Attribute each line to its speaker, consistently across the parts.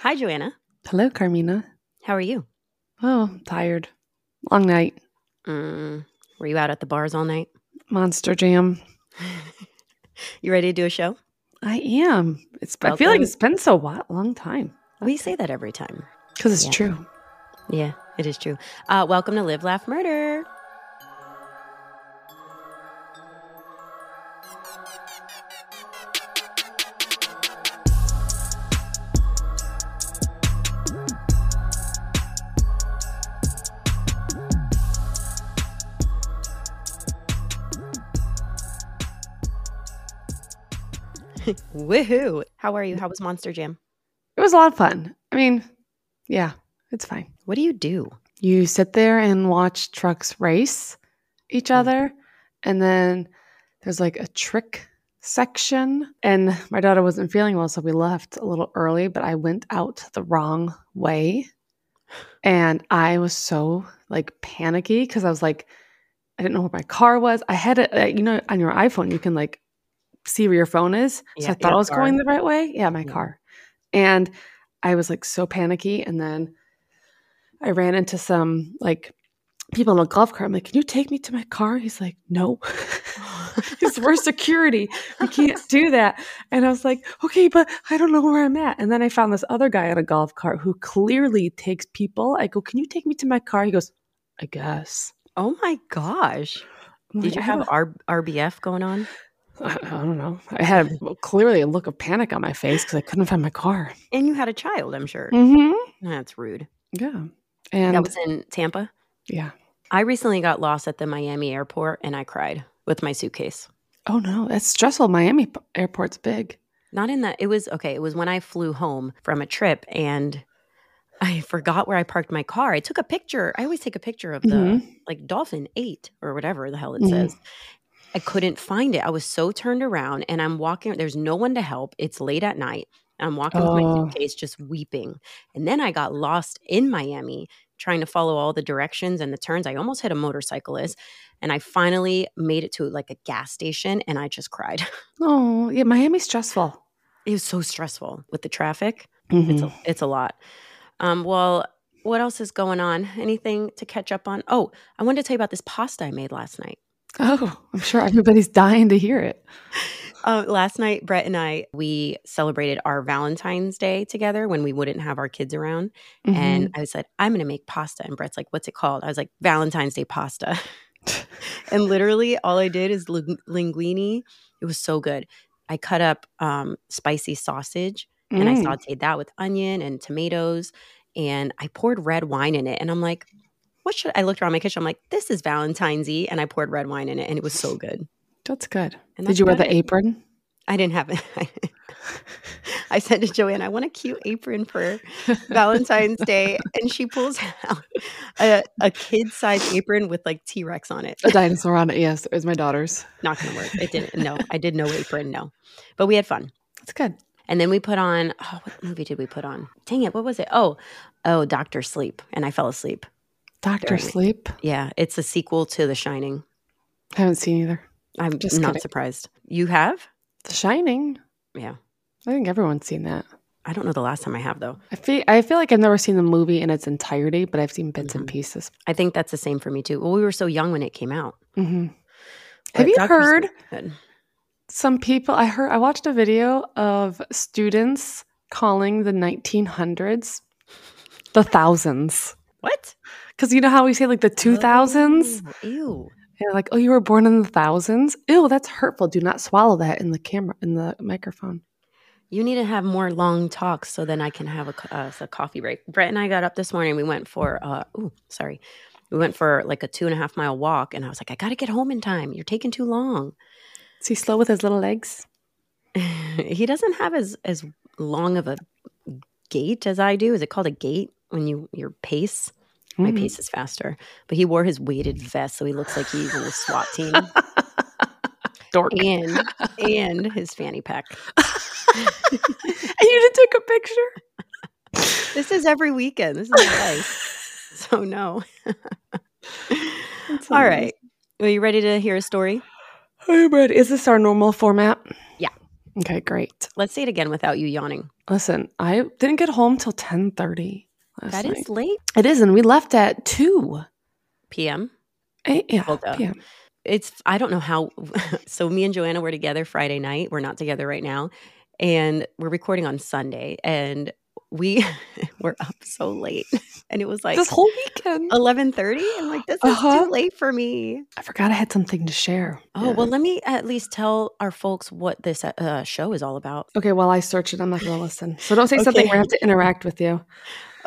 Speaker 1: Hi, Joanna.
Speaker 2: Hello, Carmina.
Speaker 1: How are you?
Speaker 2: Oh, tired. Long night.
Speaker 1: Mm, were you out at the bars all night?
Speaker 2: Monster Jam.
Speaker 1: You ready to do a show?
Speaker 2: I am. It's. I feel like it's been so what long time.
Speaker 1: We say that every time.
Speaker 2: Because it's
Speaker 1: Yeah.
Speaker 2: true.
Speaker 1: Yeah, it is true. Uh, welcome to Live, Laugh, Murder. Woohoo! How are you? How was Monster Jam?
Speaker 2: It was a lot of fun. I mean, yeah, it's fine.
Speaker 1: What do you do?
Speaker 2: You sit there and watch trucks race each
Speaker 1: Mm.
Speaker 2: other, and then there's like a trick section. And my daughter wasn't feeling well, so we left a little early. But I went out the wrong way, and I was so like panicky because I was like, I didn't know where my car was. I had it, uh, you know, on your iPhone, you can like see where your phone is. So
Speaker 1: Yeah,
Speaker 2: I thought I was
Speaker 1: car.
Speaker 2: going the right way. Yeah, my
Speaker 1: Yeah.
Speaker 2: car. And I was like so panicky. And then I ran into some like people in a golf cart. I'm like, can you take me to my car? He's like, no. He's we're security. We can't do that. And I was like, okay, but I don't know where I'm at. And then I found this other guy on a golf cart who clearly takes people. I go, can you take me to my car? He goes, I guess.
Speaker 1: Oh my gosh! Did you have R- RBF going on?
Speaker 2: I, I don't know. I had clearly a look of panic on my face because I couldn't find my car.
Speaker 1: And you had a child, I'm sure.
Speaker 2: Mm-hmm.
Speaker 1: That's rude.
Speaker 2: Yeah. And
Speaker 1: that was in Tampa.
Speaker 2: yeah.
Speaker 1: I recently got lost at the Miami airport and I cried with my suitcase.
Speaker 2: Oh no, that's stressful. Miami airport's big.
Speaker 1: Not in that, it was okay. It was when I flew home from a trip and I forgot where I parked my car. I took a picture. I always take a picture of the
Speaker 2: Mhm.
Speaker 1: like Dolphin 8 or whatever the hell it
Speaker 2: Mhm.
Speaker 1: says. I couldn't find it. I was so turned around and I'm walking, there's no one to help. It's late at night. I'm walking with my
Speaker 2: Oh.
Speaker 1: suitcase just weeping. And then I got lost in Miami trying to follow all the directions and the turns. I almost hit a motorcyclist and I finally made it to like a gas station and I just cried.
Speaker 2: Oh yeah, Miami's stressful.
Speaker 1: It was so stressful with the traffic. It's
Speaker 2: Mhm.
Speaker 1: a, it's a lot. Um, well, what else is going on? Anything to catch up on? Oh, I wanted to tell you about this pasta I made last night.
Speaker 2: Oh, I'm sure everybody's dying to hear it.
Speaker 1: Uh, last night, Brett and I we celebrated our Valentine's Day together when we wouldn't have our kids around, and
Speaker 2: Mhm.
Speaker 1: I said I'm going to make pasta, and Brett's like, "What's it called?" I was like, "Valentine's Day pasta," and literally all I did is ling- linguine. It was so good. I cut up um, spicy sausage and I
Speaker 2: Mm.
Speaker 1: sauteed that with onion and tomatoes, and I poured red wine in it, and I'm like. What should I looked around my kitchen? I'm like, this is Valentine's Eve, and I poured red wine in it, and it was so good.
Speaker 2: That's good.
Speaker 1: And
Speaker 2: Did you wear the
Speaker 1: it.
Speaker 2: apron?
Speaker 1: I didn't have it. I said to Joanne, I want a cute apron for Valentine's Day. And she pulls out a, a kid sized apron with like T Rex on it.
Speaker 2: A dinosaur on it. Yes, it was my daughter's.
Speaker 1: Not going to work. It didn't. No, I did no apron. No. But we had fun.
Speaker 2: That's good.
Speaker 1: And then we put on, oh, what movie did we put on? Dang it. What was it? Oh, oh, Doctor Sleep. And I fell asleep.
Speaker 2: Doctor Sleep.
Speaker 1: Yeah. It's a sequel to The Shining.
Speaker 2: I haven't seen either.
Speaker 1: I'm
Speaker 2: Just
Speaker 1: not
Speaker 2: kidding.
Speaker 1: surprised. You have?
Speaker 2: The Shining.
Speaker 1: Yeah.
Speaker 2: I think everyone's seen that.
Speaker 1: I don't know the last time I have, though.
Speaker 2: I feel I feel like I've never seen the movie in its entirety, but I've seen bits and
Speaker 1: Mhm.
Speaker 2: pieces.
Speaker 1: I think that's the same for me, too. Well, we were so young when it came out.
Speaker 2: hmm Have you
Speaker 1: Dr.
Speaker 2: heard
Speaker 1: Sleep
Speaker 2: some people? I heard I watched a video of students calling the 1900s the thousands
Speaker 1: What?
Speaker 2: because you know how we say like the 2000s.
Speaker 1: Oh, ew.
Speaker 2: Yeah, like oh, you were born in the thousands. Ew, that's hurtful. Do not swallow that in the camera in the microphone.
Speaker 1: You need to have more long talks so then I can have a, uh, a coffee break. Brett and I got up this morning. We went for, uh, ooh, sorry. We went for like a two and a half mile walk. And I was like, I got to get home in time. You're taking too long.
Speaker 2: Is he slow with his little legs?
Speaker 1: he doesn't have as, as long of a gait as I do. Is it called a gait when you, your pace? Mm. My
Speaker 2: hmm.
Speaker 1: pace is faster. But he wore his weighted vest, so he looks like he's in the SWAT team.
Speaker 2: Dork.
Speaker 1: And and his fanny pack.
Speaker 2: and you just took a picture.
Speaker 1: this is every weekend. This is my life. So no. All right. Are you ready to hear a story?
Speaker 2: Hey, Brad, is this our normal format?
Speaker 1: Yeah.
Speaker 2: Okay, great.
Speaker 1: Let's say it again without you yawning.
Speaker 2: Listen, I didn't get home till 10:30.
Speaker 1: That night. late.
Speaker 2: It is, and we left at two
Speaker 1: p.m.
Speaker 2: Yeah, p.m.
Speaker 1: It's I don't know how. so me and Joanna were together Friday night. We're not together right now, and we're recording on Sunday, and we were up so late, and it was like
Speaker 2: this whole weekend
Speaker 1: eleven thirty. I'm like, this is
Speaker 2: uh-huh.
Speaker 1: too late for me.
Speaker 2: I forgot I had something to share.
Speaker 1: Oh
Speaker 2: yeah.
Speaker 1: well, let me at least tell our folks what this uh, show is all about.
Speaker 2: Okay, while I search it, I'm not going to listen. So don't say okay. something where I have to interact with you.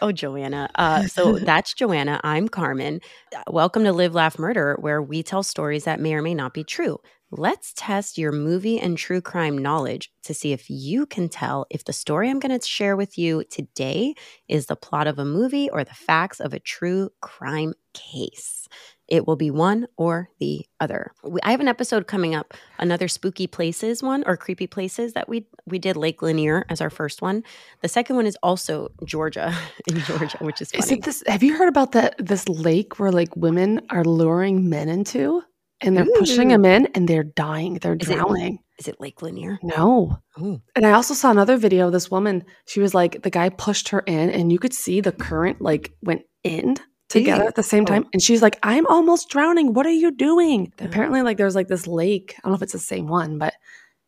Speaker 1: Oh, Joanna. Uh, so that's Joanna. I'm Carmen. Uh, Welcome to Live, Laugh, Murder, where we tell stories that may or may not be true. Let's test your movie and true crime knowledge to see if you can tell if the story I'm going to share with you today is the plot of a movie or the facts of a true crime case. It will be one or the other. We, I have an episode coming up, another spooky places one or creepy places that we we did Lake Lanier as our first one. The second one is also Georgia in Georgia, which is
Speaker 2: Is
Speaker 1: funny.
Speaker 2: it this? Have you heard about that? This lake where like women are luring men into, and they're pushing them in, and they're dying. They're
Speaker 1: Is
Speaker 2: drowning.
Speaker 1: Is it Lake Lanier?
Speaker 2: No.
Speaker 1: Oh,
Speaker 2: And I also saw another video of this woman. She was like, the guy pushed her in, and you could see the current like went in together at the same
Speaker 1: Oh.
Speaker 2: time. And she's like, I'm almost drowning. What are you doing?
Speaker 1: Oh.
Speaker 2: Apparently, like there's like this lake. I don't know if it's the same one, but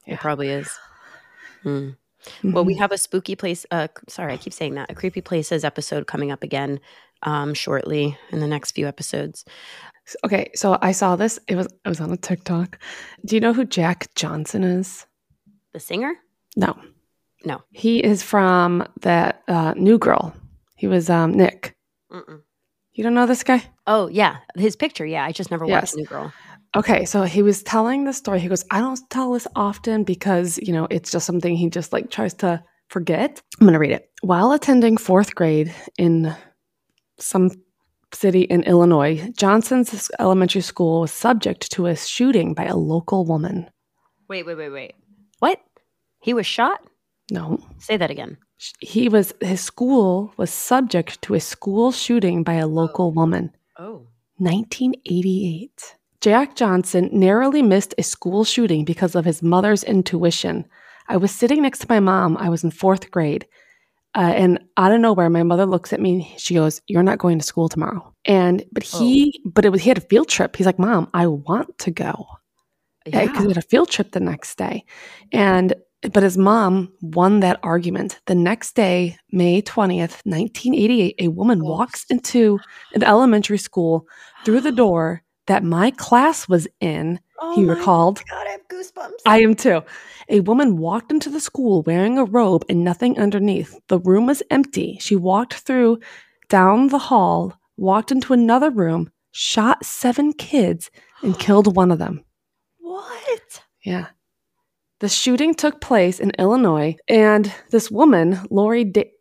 Speaker 1: it probably is. Hmm. Well, we
Speaker 2: Mhm.
Speaker 1: have a spooky place. Uh, sorry, I keep saying that. A creepy places episode coming up again um, shortly in the next few episodes.
Speaker 2: okay. So I saw this. It was it was on a TikTok. Do you know who Jack Johnson is?
Speaker 1: The singer?
Speaker 2: No.
Speaker 1: No.
Speaker 2: He is from that uh, New Girl. He was um, Nick.
Speaker 1: Mm-mm.
Speaker 2: You don't know this guy?
Speaker 1: Oh yeah, his picture. Yeah, I just never
Speaker 2: Yes.
Speaker 1: watched New Girl.
Speaker 2: Okay, so he was telling the story. He goes, I don't tell this often because, you know, it's just something he just like tries to forget. I'm going to read it. While attending fourth grade in some city in Illinois, Johnson's elementary school was subject to a shooting by a local woman.
Speaker 1: Wait, wait, wait, wait. What? He was shot?
Speaker 2: No,
Speaker 1: Say that again.
Speaker 2: He was, his school was subject to a school shooting by a local woman.
Speaker 1: Oh.
Speaker 2: 1988. Jack Johnson narrowly missed a school shooting because of his mother's intuition. I was sitting next to my mom. I was in fourth grade. Uh, and out of nowhere, my mother looks at me. She goes, "You're not going to school tomorrow." And but he, but it was he had a field trip. He's like, "Mom, I want to go." because
Speaker 1: Yeah.
Speaker 2: he had a field trip the next day. And but his mom won that argument. The next day, May 20th, 1988, a woman
Speaker 1: Oh.
Speaker 2: walks into an elementary school through the door that my class was in,
Speaker 1: Oh
Speaker 2: he recalled.
Speaker 1: God, I have goosebumps.
Speaker 2: I am too. A woman walked into the school wearing a robe and nothing underneath. The room was empty. She walked through down the hall, walked into another room, shot seven kids, and killed one of them.
Speaker 1: what?
Speaker 2: Yeah. The shooting took place in Illinois, and this woman, Laurie da-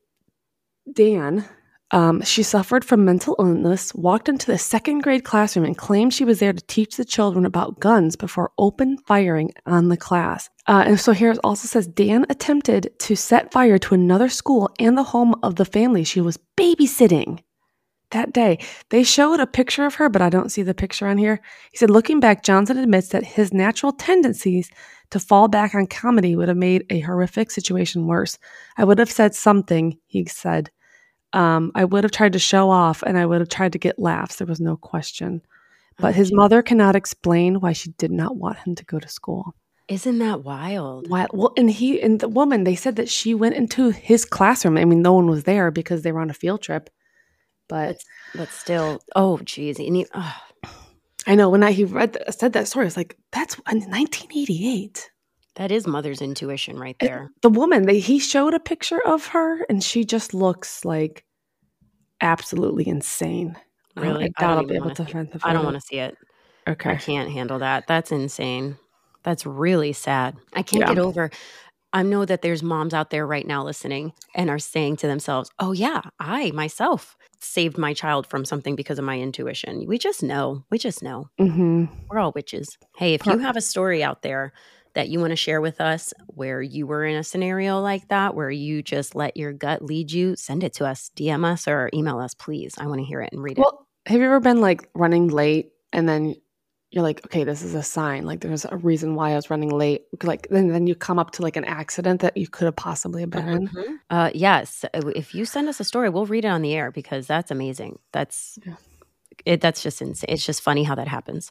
Speaker 2: Dann, um, she suffered from mental illness, walked into the second grade classroom, and claimed she was there to teach the children about guns before open firing on the class. Uh, and so here it also says Dann attempted to set fire to another school and the home of the family she was babysitting that day. They showed a picture of her, but I don't see the picture on here. He said, looking back, Johnson admits that his natural tendencies to fall back on comedy would have made a horrific situation worse. I would have said something, he said. Um, I would have tried to show off and I would have tried to get laughs. There was no question. But his mother cannot explain why she did not want him to go to school.
Speaker 1: Isn't that wild?
Speaker 2: Why? Well, and he and the woman, they said that she went into his classroom. I mean, no one was there because they were on a field trip. But
Speaker 1: But still, oh, geez. And he, oh,
Speaker 2: I know when I he read that, said that story, I was like, that's 1988.
Speaker 1: that is mother's intuition right there.
Speaker 2: The woman, they, he showed a picture of her, and she just looks like absolutely insane. I don't-
Speaker 1: Really?
Speaker 2: I
Speaker 1: I don't
Speaker 2: able
Speaker 1: wanna see
Speaker 2: the
Speaker 1: I don't want to see it.
Speaker 2: Okay, I
Speaker 1: can't handle that. That's insane. That's really sad. I can't
Speaker 2: Yeah.
Speaker 1: get over. I know that there's moms out there right now listening and are saying to themselves, "Oh yeah, I myself saved my child from something because of my intuition." We just know. We just know.
Speaker 2: hmm
Speaker 1: We're all witches. Hey, if you have a story out there that you want to share with us where you were in a scenario like that, where you just let your gut lead you, send it to us, DM us or email us, please. I want to hear it and read it.
Speaker 2: Well, have you ever been like running late and then you're like, okay, this is a sign. Like there's a reason why I was running late. Like then then you come up to like an accident that you could have possibly been.
Speaker 1: Mhm. Uh, yes, uh, if you send us a story, we'll read it on the air because that's amazing. That's
Speaker 2: Yeah.
Speaker 1: it. That's just insane. It's just funny how that happens.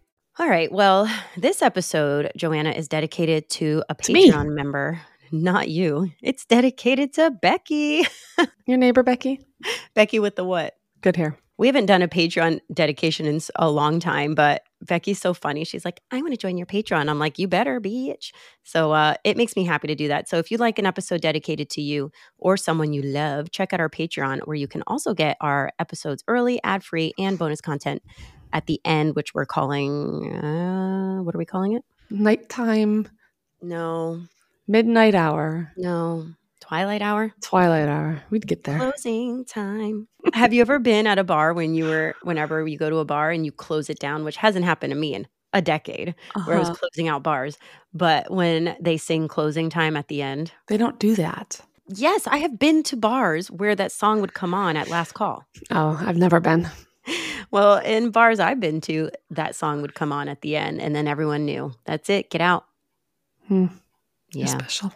Speaker 1: All right. Well, this episode, Joanna, is dedicated to a
Speaker 2: me.
Speaker 1: Patreon member, not you. It's dedicated to Becky.
Speaker 2: Your neighbor Becky?
Speaker 1: Becky with the what?
Speaker 2: Good hair.
Speaker 1: We haven't done a Patreon dedication in a long time, but Becky's so funny. She's like, I want to join your Patreon. I'm like, you better, bitch. So uh, it makes me happy to do that. So if you'd like an episode dedicated to you or someone you love, check out our Patreon where you can also get our episodes early, ad free, and bonus content at the end, which we're calling, uh, what are we calling it?
Speaker 2: Nighttime,
Speaker 1: No,
Speaker 2: midnight hour,
Speaker 1: no, Twilight Hour.
Speaker 2: twilight hour. We'd get there.
Speaker 1: Closing time. Have you ever been at a bar when you were, whenever you go to a bar and you close it down, which hasn't happened to me in a decade where I was
Speaker 2: Uh-huh.
Speaker 1: closing out bars, but when they sing closing time at the end?
Speaker 2: They don't do that.
Speaker 1: Yes, I have been to bars where that song would come on at last call.
Speaker 2: Oh, I've never been.
Speaker 1: Well, in bars I've been to, that song would come on at the end and then everyone knew that's it, get out.
Speaker 2: Hmm.
Speaker 1: Yeah.
Speaker 2: Special.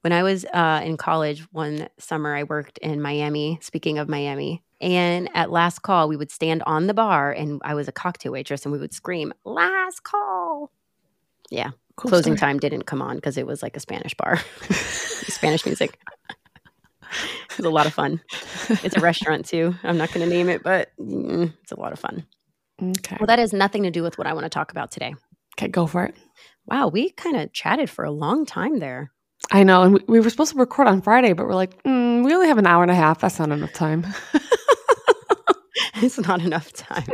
Speaker 1: When I was uh, in college one summer, I worked in Miami. Speaking of Miami, and at last call, we would stand on the bar, and I was a cocktail waitress, and we would scream "Last call." Yeah,
Speaker 2: Cool
Speaker 1: closing
Speaker 2: story.
Speaker 1: time didn't come on because it was like a Spanish bar, Spanish music. It was a lot of fun. It's a restaurant too. I'm not going to name it, but mm, it's a lot of fun.
Speaker 2: Okay.
Speaker 1: Well, that has nothing to do with what I want to talk about today.
Speaker 2: Okay, go for it.
Speaker 1: Wow, we kind of chatted for a long time there.
Speaker 2: I know. And we, we were supposed to record on Friday, but we're like, mm, we only have an hour and a half. That's not enough time.
Speaker 1: it's not enough time.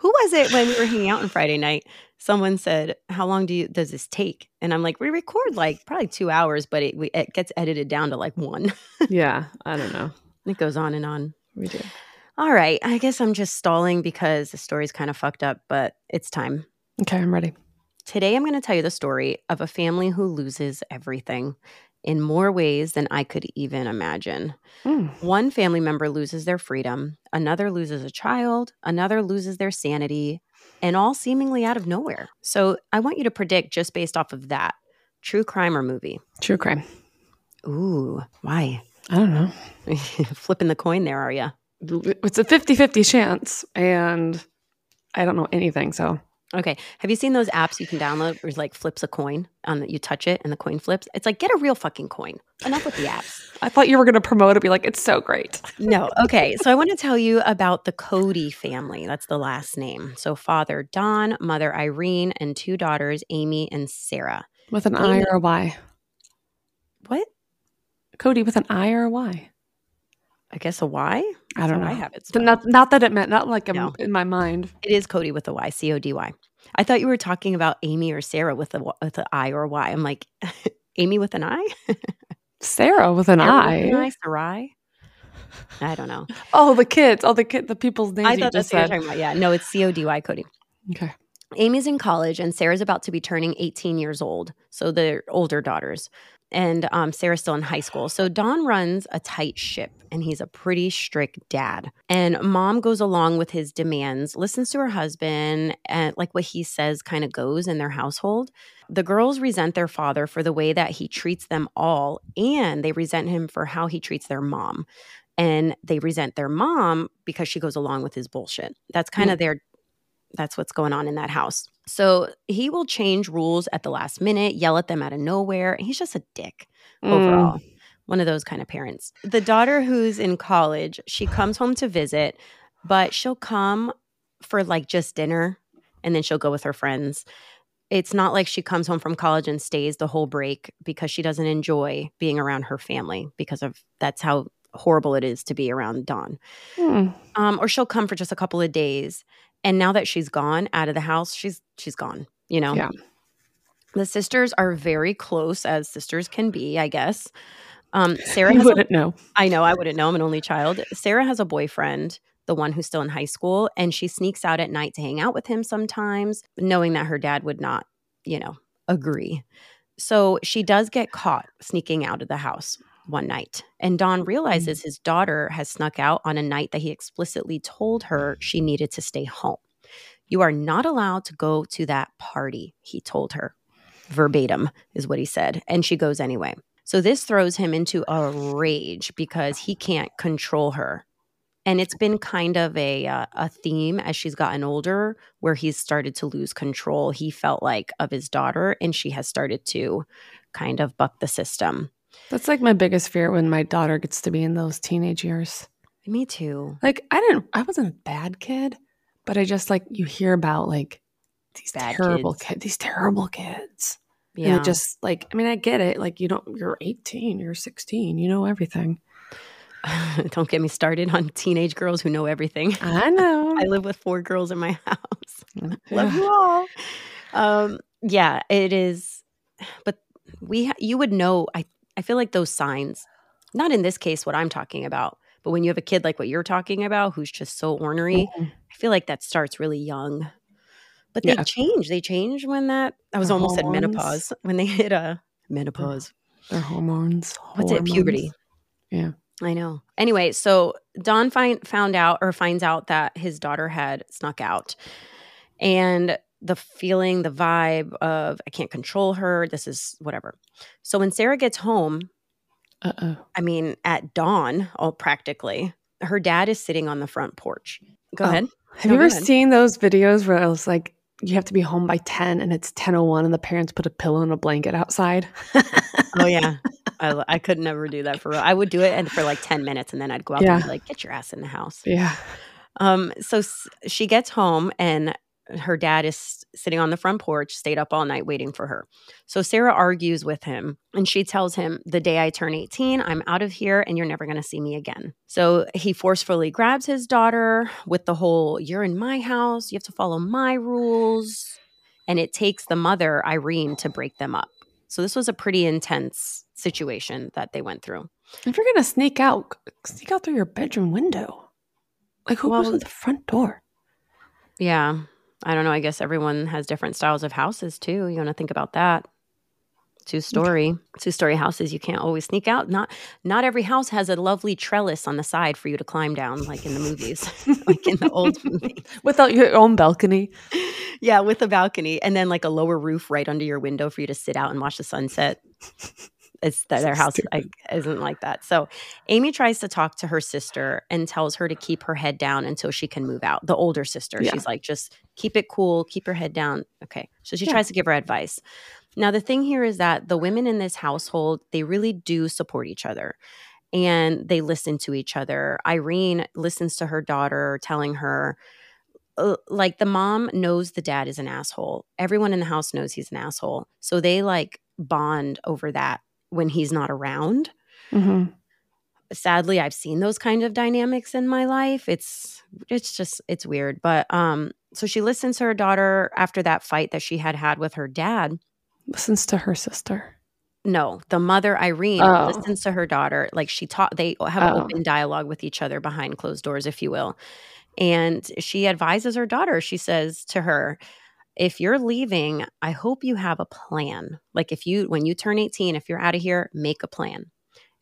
Speaker 1: Who was it when we were hanging out on Friday night? Someone said, "How long do you does this take?" And I'm like, "We record like probably two hours, but it we, it gets edited down to like one.
Speaker 2: yeah, I don't know.
Speaker 1: it goes on and on."
Speaker 2: We do.
Speaker 1: All right, I guess I'm just stalling because the story's kind of fucked up, but it's time.
Speaker 2: Okay, I'm ready.
Speaker 1: Today, I'm going to tell you the story of a family who loses everything in more ways than I could even imagine.
Speaker 2: Mm.
Speaker 1: One family member loses their freedom, another loses a child, another loses their sanity, and all seemingly out of nowhere. So I want you to predict just based off of that true crime or movie.
Speaker 2: True crime.
Speaker 1: Ooh, why?
Speaker 2: I don't know.
Speaker 1: Flipping the coin there, are you?
Speaker 2: It's a 50 50 chance, and I don't know anything. So,
Speaker 1: Okay. Have you seen those apps you can download where it's like flips a coin on the, you touch it and the coin flips? It's like get a real fucking coin. Enough with the apps.
Speaker 2: I thought you were going to promote it, be like, it's so great.
Speaker 1: No. Okay. So I want to tell you about the Cody family. That's the last name. So father Don, mother Irene, and two daughters, Amy and Sarah.
Speaker 2: With an I or a Y.
Speaker 1: What?
Speaker 2: Cody with an I or a Y.
Speaker 1: I guess a Y?
Speaker 2: I
Speaker 1: That's
Speaker 2: don't know.
Speaker 1: I have it. Spelled.
Speaker 2: not, not that it meant, not like
Speaker 1: No.
Speaker 2: in my mind.
Speaker 1: It is Cody with a Y, C O D Y. I thought you were talking about Amy or Sarah with a with an I or a Y. I'm like, Amy with an I?
Speaker 2: Sarah with an
Speaker 1: Sarah with
Speaker 2: I.
Speaker 1: an I? Sarai? I don't know.
Speaker 2: Oh, the kids. Oh, the kid, the people's names
Speaker 1: I
Speaker 2: you
Speaker 1: thought
Speaker 2: just
Speaker 1: that's what you're talking about. Yeah. No, it's C O D Y, Cody.
Speaker 2: Okay.
Speaker 1: Amy's in college and Sarah's about to be turning 18 years old. So they're older daughters. And um, Sarah's still in high school. So Don runs a tight ship and he's a pretty strict dad. And mom goes along with his demands, listens to her husband, and like what he says kind of goes in their household. The girls resent their father for the way that he treats them all, and they resent him for how he treats their mom. And they resent their mom because she goes along with his bullshit. That's kind of their that's what's going on in that house. So he will change rules at the last minute, yell at them out of nowhere. He's just a dick
Speaker 2: Mm.
Speaker 1: overall. One of those kind of parents. The daughter who's in college, she comes home to visit, but she'll come for like just dinner and then she'll go with her friends. It's not like she comes home from college and stays the whole break because she doesn't enjoy being around her family because of that's how horrible it is to be around Don.
Speaker 2: Mm.
Speaker 1: Um, or she'll come for just a couple of days. And now that she's gone out of the house, she's she's gone, you know.
Speaker 2: Yeah.
Speaker 1: The sisters are very close as sisters can be, I guess. Um, Sarah has a-
Speaker 2: wouldn't know.
Speaker 1: I know I wouldn't know. I'm an only child. Sarah has a boyfriend, the one who's still in high school, and she sneaks out at night to hang out with him sometimes, knowing that her dad would not, you know, agree. So she does get caught sneaking out of the house one night. And Don realizes his daughter has snuck out on a night that he explicitly told her she needed to stay home. You are not allowed to go to that party, he told her. Verbatim is what he said. And she goes anyway. So this throws him into a rage because he can't control her. And it's been kind of a uh, a theme as she's gotten older where he's started to lose control. He felt like of his daughter and she has started to kind of buck the system.
Speaker 2: That's like my biggest fear when my daughter gets to be in those teenage years.
Speaker 1: Me too.
Speaker 2: Like I didn't I wasn't a bad kid, but I just like you hear about like these
Speaker 1: Bad
Speaker 2: terrible
Speaker 1: kids.
Speaker 2: kids, these terrible kids. And
Speaker 1: Yeah.
Speaker 2: it just like I mean, I get it. Like you don't you're 18, you're 16, you know everything.
Speaker 1: Don't get me started on teenage girls who know everything.
Speaker 2: I know.
Speaker 1: I live with four girls in my house. Love you all. Um, yeah, it is. But we, ha- you would know. I, I feel like those signs, not in this case, what I'm talking about, but when you have a kid like what you're talking about, who's just so ornery,
Speaker 2: Mhm.
Speaker 1: I feel like that starts really young. But they
Speaker 2: Yeah.
Speaker 1: change. They change when that. I was
Speaker 2: The
Speaker 1: almost
Speaker 2: hormones.
Speaker 1: menopause when they hit a menopause.
Speaker 2: Their hormones.
Speaker 1: What's it? Puberty.
Speaker 2: Yeah.
Speaker 1: I know. Anyway, so Don find, found out or finds out that his daughter had snuck out. And the feeling, the vibe of, I can't control her. This is whatever. So when Sarah gets home,
Speaker 2: Uh oh.
Speaker 1: I mean, at dawn, oh, practically, her dad is sitting on the front porch. Go
Speaker 2: Oh.
Speaker 1: ahead.
Speaker 2: Have
Speaker 1: No,
Speaker 2: you ever seen those videos where it was like you have to be home by 10 and it's 10:01 and the parents put a pillow and a blanket outside?
Speaker 1: Oh, yeah. I, I could never do that for real. I would do it and for like 10 minutes and then I'd go out
Speaker 2: Yeah.
Speaker 1: and be like, get your ass in the house.
Speaker 2: yeah.
Speaker 1: Um, so s- she gets home and her dad is sitting on the front porch, stayed up all night waiting for her. So Sarah argues with him and she tells him, The day I turn 18, I'm out of here and you're never going to see me again. So he forcefully grabs his daughter with the whole, You're in my house, you have to follow my rules. And it takes the mother, Irene, to break them up. So this was a pretty intense situation that they went through.
Speaker 2: If you're going to sneak out, sneak out through your bedroom window. Like who goes
Speaker 1: Well-
Speaker 2: to the front door?
Speaker 1: Yeah. I don't know. I guess everyone has different styles of houses too. You want to think about that. Two story, two story houses. You can't always sneak out. Not not every house has a lovely trellis on the side for you to climb down, like in the movies, like in the old movies.
Speaker 2: Without your own balcony.
Speaker 1: Yeah, with a balcony and then like a lower roof right under your window for you to sit out and watch the sunset. It's that their house like, isn't like that. So Amy tries to talk to her sister and tells her to keep her head down until she can move out. The older sister,
Speaker 2: Yeah.
Speaker 1: she's like, just keep it cool, keep your head down. Okay. So she
Speaker 2: Yeah.
Speaker 1: tries to give her advice. Now the thing here is that the women in this household, they really do support each other and they listen to each other. Irene listens to her daughter telling her uh, like the mom knows the dad is an asshole. Everyone in the house knows he's an asshole. So they like bond over that when he's not around.
Speaker 2: hmm
Speaker 1: Sadly, I've seen those kind of dynamics in my life. It's it's just it's weird. But um so she listens to her daughter after that fight that she had had with her dad.
Speaker 2: Listens to her sister.
Speaker 1: No, the mother Irene
Speaker 2: Oh.
Speaker 1: listens to her daughter. Like she taught, they have
Speaker 2: Oh.
Speaker 1: open dialogue with each other behind closed doors, if you will. And she advises her daughter. She says to her, "If you're leaving, I hope you have a plan. Like if you, when you turn 18, if you're out of here, make a plan."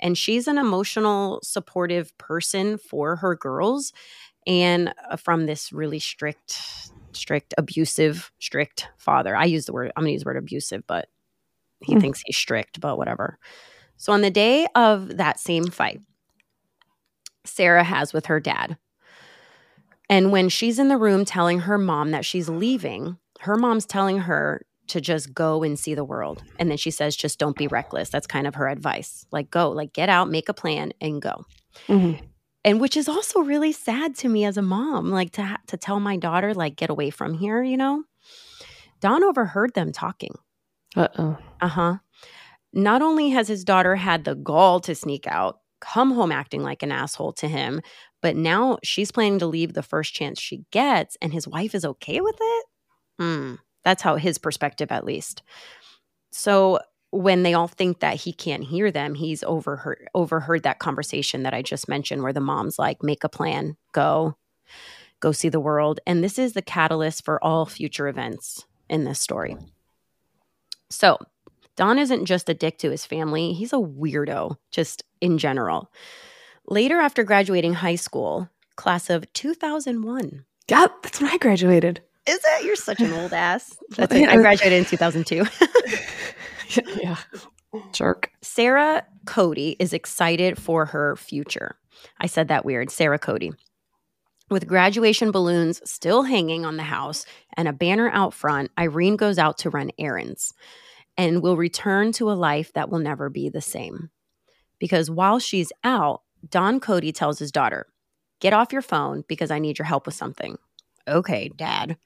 Speaker 1: And she's an emotional, supportive person for her girls, and uh, from this really strict, strict, abusive, strict father. I use the word. I'm going to use the word abusive, but he
Speaker 2: Hmm.
Speaker 1: thinks he's strict, but whatever. So on the day of that same fight, Sarah has with her dad, And when she's in the room telling her mom that she's leaving, her mom's telling her to just go and see the world. And then she says, just don't be reckless. That's kind of her advice. Like, go, like, get out, make a plan, and go.
Speaker 2: Mhm.
Speaker 1: And which is also really sad to me as a mom, like to ha- to tell my daughter, like, get away from here. You know, Don overheard them talking.
Speaker 2: Uh-oh.
Speaker 1: Uh huh. Not only has his daughter had the gall to sneak out, come home acting like an asshole to him, but now she's planning to leave the first chance she gets, and his wife is okay with it. Hmm. That's how his perspective, at least. So when they all think that he can't hear them, he's overheard overheard that conversation that I just mentioned, where the mom's like, "Make a plan, go, go see the world," and this is the catalyst for all future events in this story. So Don isn't just a dick to his family, he's a weirdo, just in general. Later, after graduating high school, class of 2001.
Speaker 2: God, that's when I graduated.
Speaker 1: Is it? You're such an old ass. That's it. I graduated in 2002.
Speaker 2: yeah. Jerk.
Speaker 1: Sarah Cody is excited for her future. I said that weird. Sarah Cody. With graduation balloons still hanging on the house and a banner out front, Irene goes out to run errands and will return to a life that will never be the same. Because while she's out, Don Cody tells his daughter, Get off your phone because I need your help with something. Okay, dad.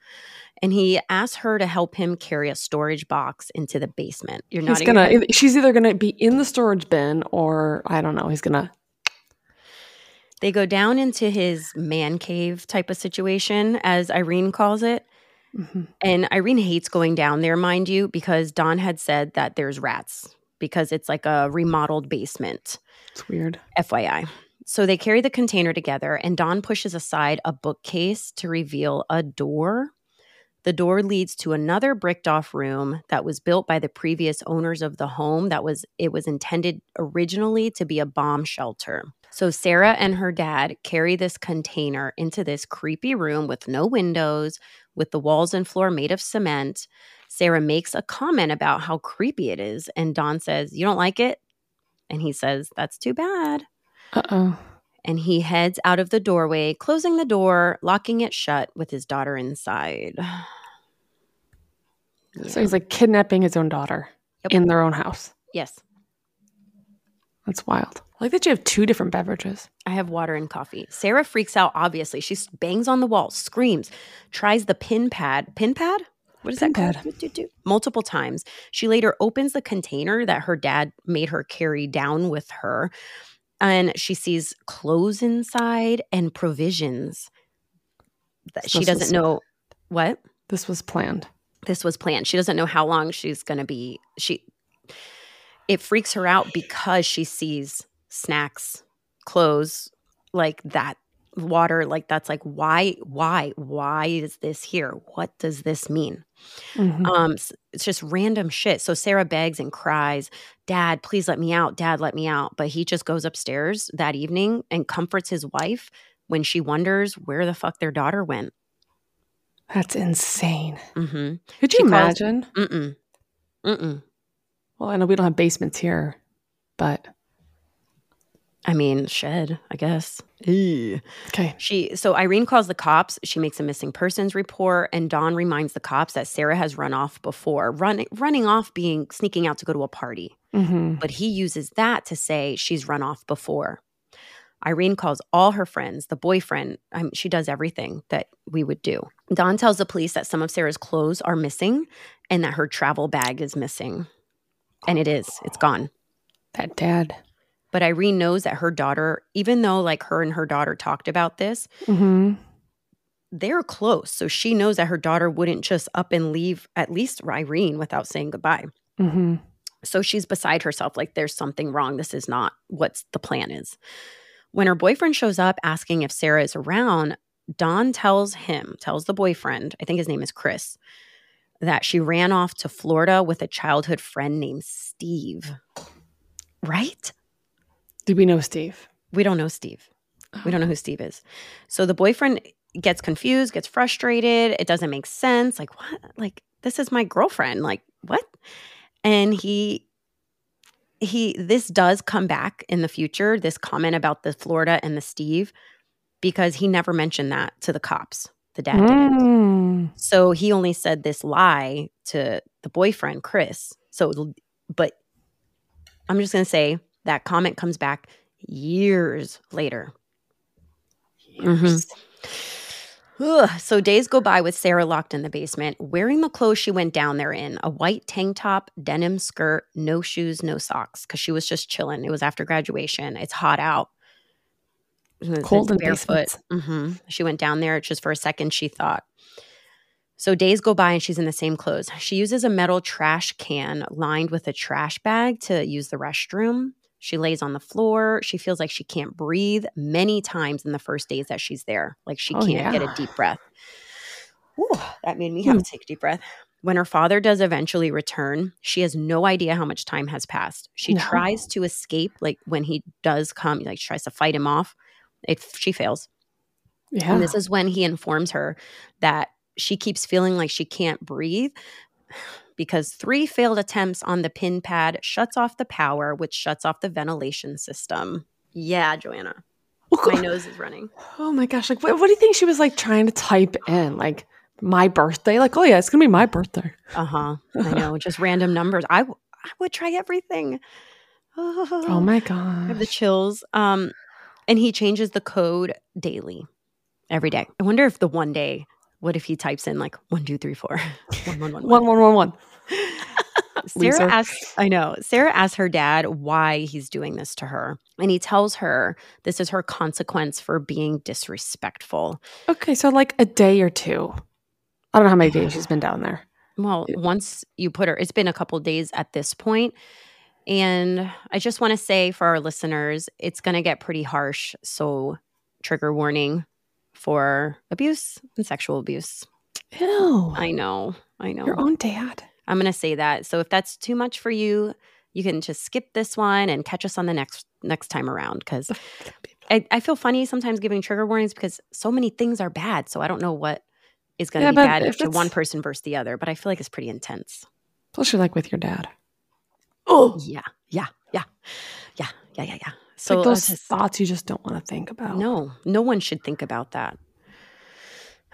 Speaker 1: And he asks her to help him carry a storage box into the basement. You're
Speaker 2: He's
Speaker 1: your
Speaker 2: gonna.
Speaker 1: head.
Speaker 2: She's either gonna be in the storage bin or I don't know. He's gonna.
Speaker 1: They go down into his man cave type of situation, as Irene calls it.
Speaker 2: Mhm.
Speaker 1: And Irene hates going down there, mind you, because Don had said that there's rats because it's like a remodeled basement,
Speaker 2: It's weird.
Speaker 1: FYI. So they carry the container together, and Don pushes aside a bookcase to reveal a door. The door leads to another bricked off room that was built by the previous owners of the home that was it was intended originally to be a bomb shelter. So Sarah and her dad carry this container into this creepy room with no windows, with the walls and floor made of cement. Sarah makes a comment about how creepy it is and Don says, "You don't like it?" And he says, "That's too bad."
Speaker 2: Uh oh.
Speaker 1: And he heads out of the doorway, closing the door, locking it shut with his daughter inside.
Speaker 2: So he's like kidnapping his own daughter
Speaker 1: Yep.
Speaker 2: in their own house.
Speaker 1: Yes,
Speaker 2: That's wild. I like that you have two different beverages.
Speaker 1: I have water and coffee. Sarah freaks out, obviously. She bangs on the wall, screams, tries the pin pad. Pin pad? What is
Speaker 2: Pin
Speaker 1: that
Speaker 2: pad.
Speaker 1: called? Do, do, do. Multiple times. She later opens the container that her dad made her carry down with her. And she sees clothes inside and provisions that
Speaker 2: So
Speaker 1: she doesn't
Speaker 2: was-
Speaker 1: know. What?
Speaker 2: This was planned.
Speaker 1: this was planned. She doesn't know how long she's going to be. She it freaks her out because she sees snacks, clothes like that, water like that's like why why why is this here? What does this mean?
Speaker 2: Mhm.
Speaker 1: Um it's just random shit. So Sarah begs and cries, "Dad, please let me out. Dad, let me out." But he just goes upstairs that evening and comforts his wife when she wonders where the fuck their daughter went.
Speaker 2: That's insane.
Speaker 1: mm-hmm.
Speaker 2: Could
Speaker 1: She
Speaker 2: you
Speaker 1: calls-
Speaker 2: imagine?
Speaker 1: Mm-mm. Mm-mm.
Speaker 2: Well, I know we don't have basements here, but
Speaker 1: I mean, shed, I guess. Ew.
Speaker 2: okay.
Speaker 1: She so Irene calls the cops. She makes a missing persons report, and Don reminds the cops that Sarah has run off before, running running off being sneaking out to go to a party.
Speaker 2: hmm
Speaker 1: But he uses that to say she's run off before. Irene calls all her friends, the boyfriend. I mean, she does everything that we would do. Don tells the police that some of Sarah's clothes are missing and that her travel bag is missing. And it is, it's gone.
Speaker 2: That dad.
Speaker 1: But Irene knows that her daughter, even though like her and her daughter talked about this,
Speaker 2: hmm
Speaker 1: they're close. So she knows that her daughter wouldn't just up and leave at least Irene without saying goodbye.
Speaker 2: hmm
Speaker 1: So she's beside herself, like there's something wrong. This is not what the plan is. When her boyfriend shows up asking if Sarah is around, Don tells him, tells the boyfriend, I think his name is Chris, that she ran off to Florida with a childhood friend named Steve. Right?
Speaker 2: Do we know Steve?
Speaker 1: We don't know Steve. We don't know who Steve is. So the boyfriend gets confused, gets frustrated. It doesn't make sense. Like, what? Like, this is my girlfriend. Like, what? And he, he, this does come back in the future. This comment about the Florida and the Steve. because he never mentioned that to the cops. The dad didn't.
Speaker 2: Mm.
Speaker 1: So he only said this lie to the boyfriend, Chris. So, but I'm just going to say that comment comes back years later. Mhm. Ugh. So days go by with Sarah locked in the basement, wearing the clothes she went down there in a white tank top, denim skirt, no shoes, no socks, because she was just chilling. It was after graduation. It's hot out.
Speaker 2: Cold in
Speaker 1: barefoot. hmm She went down there just for a second, she thought. So days go by and she's in the same clothes. She uses a metal trash can lined with a trash bag to use the restroom. She lays on the floor. She feels like she can't breathe many times in the first days that she's there. Like she
Speaker 2: Oh,
Speaker 1: can't get a deep breath. Ooh, that made me have hmm. to take a deep breath. When her father does eventually return, she has no idea how much time has passed. She
Speaker 2: No.
Speaker 1: tries to escape, like when he does come, like she tries to fight him off. It, she fails.
Speaker 2: Yeah.
Speaker 1: And this is when he informs her that she keeps feeling like she can't breathe because three failed attempts on the pin pad shuts off the power, which shuts off the ventilation system. Yeah, Joanna. My nose is running.
Speaker 2: Oh my gosh! Like, what, what do you think she was like trying to type in? Like my birthday? Like, oh yeah, it's gonna be my birthday.
Speaker 1: Uh huh. I know. Just random numbers. I, w- I would try everything.
Speaker 2: Oh my
Speaker 1: I have the chills. Um, and he changes the code daily, every day. I wonder if the one day, what if he types in like one, two, three, four, one, one, one,
Speaker 2: One one one one.
Speaker 1: Sarah
Speaker 2: Loser.
Speaker 1: asks, I know. Sarah asks her dad why he's doing this to her. And he tells her this is her consequence for being disrespectful.
Speaker 2: Okay, so like a day or two. I don't know how many days she's been down there.
Speaker 1: Well, once you put her, it's been a couple days at this point, And I just want to say for our listeners, it's going to get pretty harsh. So, trigger warning for abuse and sexual abuse.
Speaker 2: Ew.
Speaker 1: I know. I know.
Speaker 2: Your own dad.
Speaker 1: I'm going to say that. So if that's too much for you, you can just skip this one and catch us on the next next time around because I, I feel funny sometimes giving trigger warnings because so many things are bad. So I don't know what is going to
Speaker 2: Yeah,
Speaker 1: be bad
Speaker 2: if
Speaker 1: to one person versus the other, but I feel like it's pretty intense.
Speaker 2: Plus, you're like with your dad. Oh,
Speaker 1: Yeah, yeah, yeah, yeah, yeah, yeah, yeah.
Speaker 2: So like
Speaker 1: uh,
Speaker 2: those
Speaker 1: just-
Speaker 2: thoughts you just don't want to think about.
Speaker 1: No, no one should think about that.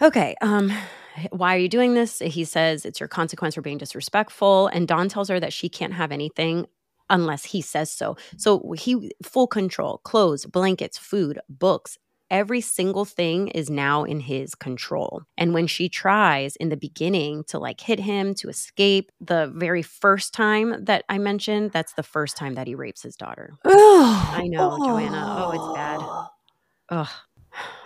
Speaker 1: Okay. Um, why are you doing this? He says it's your consequence for being disrespectful. And Don tells her that she can't have anything unless he says so. So he full control, clothes, blankets, food, books. Every single thing is now in his control. And when she tries in the beginning to like hit him to escape, the very first time that I mentioned, that's the first time that he rapes his daughter.
Speaker 2: I
Speaker 1: know, Joanna. Oh, it's bad. Ugh,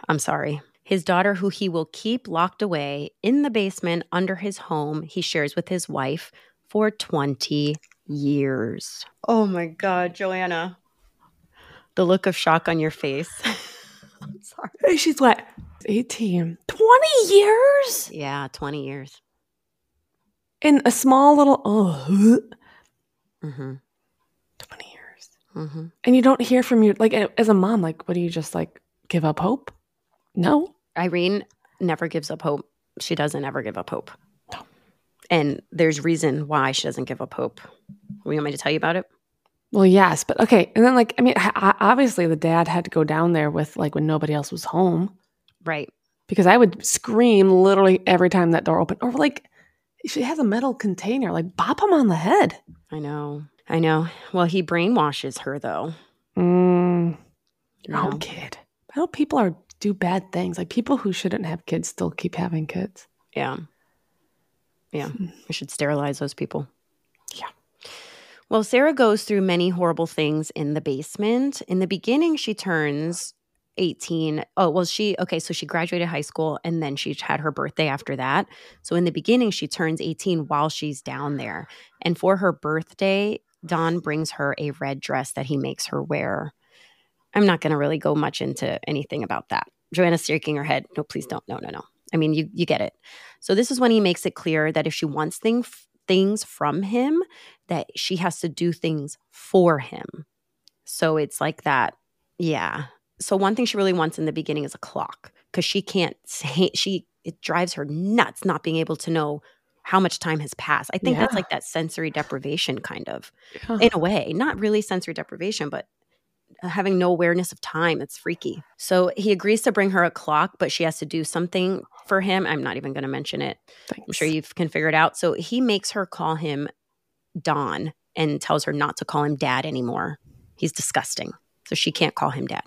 Speaker 1: I'm sorry. His daughter, who he will keep locked away in the basement under his home, he shares with his wife for 20 years. Oh my God, Joanna. The look of shock on your face. I'm sorry.
Speaker 2: Hey, She's what? 18. 20 years?
Speaker 1: Yeah, 20 years.
Speaker 2: In a small little, oh,
Speaker 1: mm-hmm.
Speaker 2: 20 years.
Speaker 1: hmm
Speaker 2: And you don't hear from your, like, as a mom, like, what do you just, like, give up hope? No.
Speaker 1: Irene never gives up hope. She doesn't ever give up hope.
Speaker 2: No.
Speaker 1: And there's reason why she doesn't give up hope. You want me to tell you about it?
Speaker 2: Well, yes, but okay. And then, like, I mean, obviously the dad had to go down there with, like, when nobody else was home
Speaker 1: Right.
Speaker 2: because I would scream literally every time that door opened. Or, like, if she has a metal container, like, bop him on the head.
Speaker 1: I know. I know. Well, he brainwashes her though.
Speaker 2: Mm,
Speaker 1: you
Speaker 2: your own
Speaker 1: know?
Speaker 2: kid. I know people are do bad things. Like, people who shouldn't have kids still keep having kids.
Speaker 1: Yeah. Yeah. We should sterilize those people. Well, Sarah goes through many horrible things in the basement. In the beginning, she turns 18. Oh, well, she, okay, so she graduated high school and then she had her birthday after that. So in the beginning, she turns 18 while she's down there. And for her birthday, Don brings her a red dress that he makes her wear. I'm not going to really go much into anything about that. Joanna's shaking her head. No, please don't. No, no, no. I mean, you you get it. So this is when he makes it clear that if she wants thing, things from him, that she has to do things for him. So it's like that. Yeah. So one thing she really wants in the beginning is a clock because she can't say she it drives her nuts not being able to know how much time has passed. I think that's like that sensory deprivation kind of
Speaker 2: Yeah.
Speaker 1: in a way, not really sensory deprivation, but having no awareness of time. It's freaky. So he agrees to bring her a clock, but she has to do something for him. I'm not even going to mention it.
Speaker 2: Thanks.
Speaker 1: I'm sure you can figure it out. So he makes her call him Don and tells her not to call him dad anymore. He's disgusting. So she can't call him dad.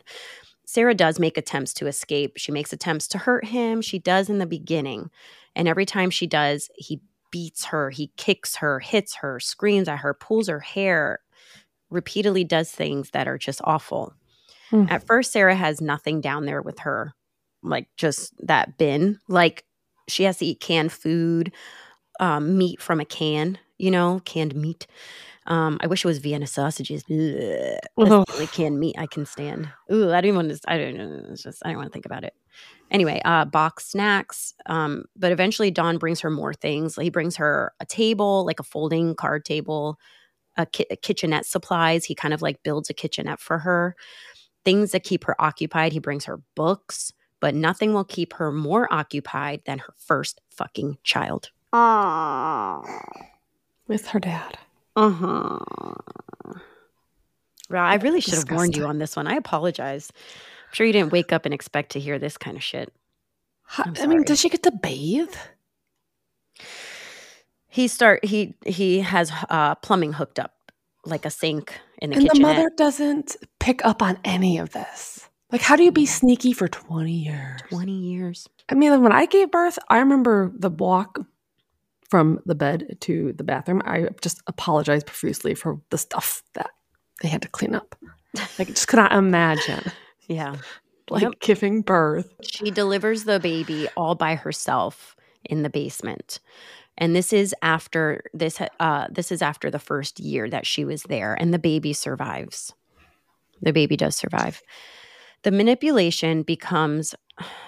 Speaker 1: Sarah does make attempts to escape. She makes attempts to hurt him. She does in the beginning. And every time she does, he beats her, he kicks her, hits her, screams at her, pulls her hair, repeatedly does things that are just awful.
Speaker 2: Hmm.
Speaker 1: At first, Sarah has nothing down there with her, like just that bin. Like she has to eat canned food, um, meat from a can, you know, canned meat. Um, I wish it was Vienna sausages. Ugh. That's the only canned meat I can stand. Ooh, I don't even want to. I don't know. It's just I don't want to think about it. Anyway, uh, box snacks. Um, but eventually, Don brings her more things. He brings her a table, like a folding card table, a, ki- a kitchenette supplies. He kind of like builds a kitchenette for her. Things that keep her occupied. He brings her books, but nothing will keep her more occupied than her first fucking child.
Speaker 2: With her dad.
Speaker 1: Uh huh. Well, I really should have warned you on this one. I apologize. I'm sure you didn't wake up and expect to hear this kind of shit. I'm
Speaker 2: mean, does she get to bathe?
Speaker 1: He start he he has uh plumbing hooked up like a sink in the
Speaker 2: and the mother doesn't pick up on any of this. Like, how do you be sneaky for 20 years?
Speaker 1: 20 years.
Speaker 2: I mean, when I gave birth, I remember the walk from the bed to the bathroom. I just apologized profusely for the stuff that they had to clean up. Like, I just could not imagine
Speaker 1: Yeah.
Speaker 2: like
Speaker 1: Yep.
Speaker 2: giving birth.
Speaker 1: She delivers the baby all by herself in the basement. And this is after this uh this is after the first year that she was there and the baby survives. The baby does survive. The manipulation becomes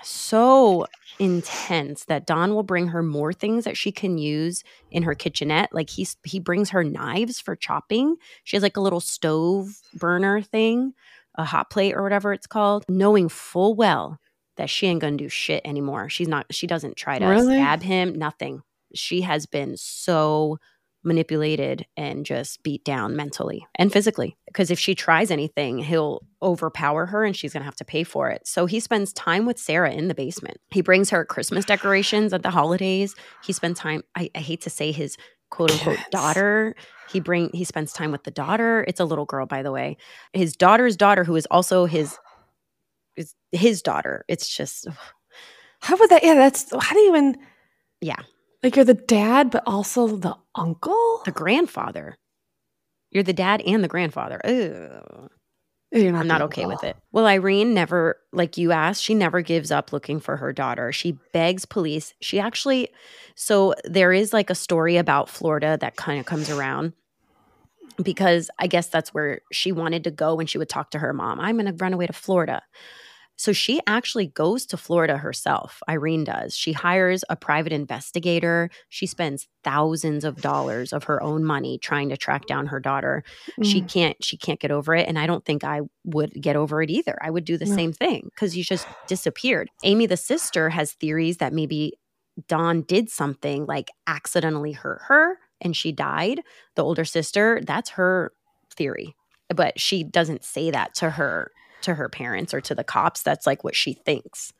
Speaker 1: so intense that Don will bring her more things that she can use in her kitchenette. Like he's he brings her knives for chopping. She has like a little stove burner thing, a hot plate or whatever it's called, knowing full well that she ain't gonna do shit anymore. She's not she doesn't try to
Speaker 2: Really?
Speaker 1: stab him, nothing. She has been so manipulated and just beat down mentally and physically. Because if she tries anything, he'll overpower her and she's going to have to pay for it. So he spends time with Sarah in the basement. He brings her Christmas decorations at the holidays. He spends time, I, I hate to say his quote unquote
Speaker 2: Kids.
Speaker 1: daughter. He bring he spends time with the daughter. It's a little girl, by the way. His daughter's daughter, who is also his is his daughter. It's just
Speaker 2: How would that? Yeah, that's how do you even?
Speaker 1: Yeah.
Speaker 2: Like you're the dad, but also the uncle.
Speaker 1: the grandfather. You're the dad and the grandfather. Ugh.
Speaker 2: You're
Speaker 1: I'm not okay with it. Well, Irene never, like you asked, she never gives up looking for her daughter. She begs police. She actually, so there is like a story about Florida that kind of comes around because I guess that's where she wanted to go when she would talk to her mom. I'm going to run away to Florida. So she actually goes to Florida herself. Irene does. She hires a private investigator. She spends thousands of dollars of her own money trying to track down her daughter she
Speaker 2: Mm.
Speaker 1: can't she can't get over it and i don't think i would get over it either i would do the
Speaker 2: No.
Speaker 1: same thing because you just disappeared amy the sister has theories that maybe Don did something like accidentally hurt her and she died the older sister that's her theory but she doesn't say that to her to her parents or to the cops that's like what she thinks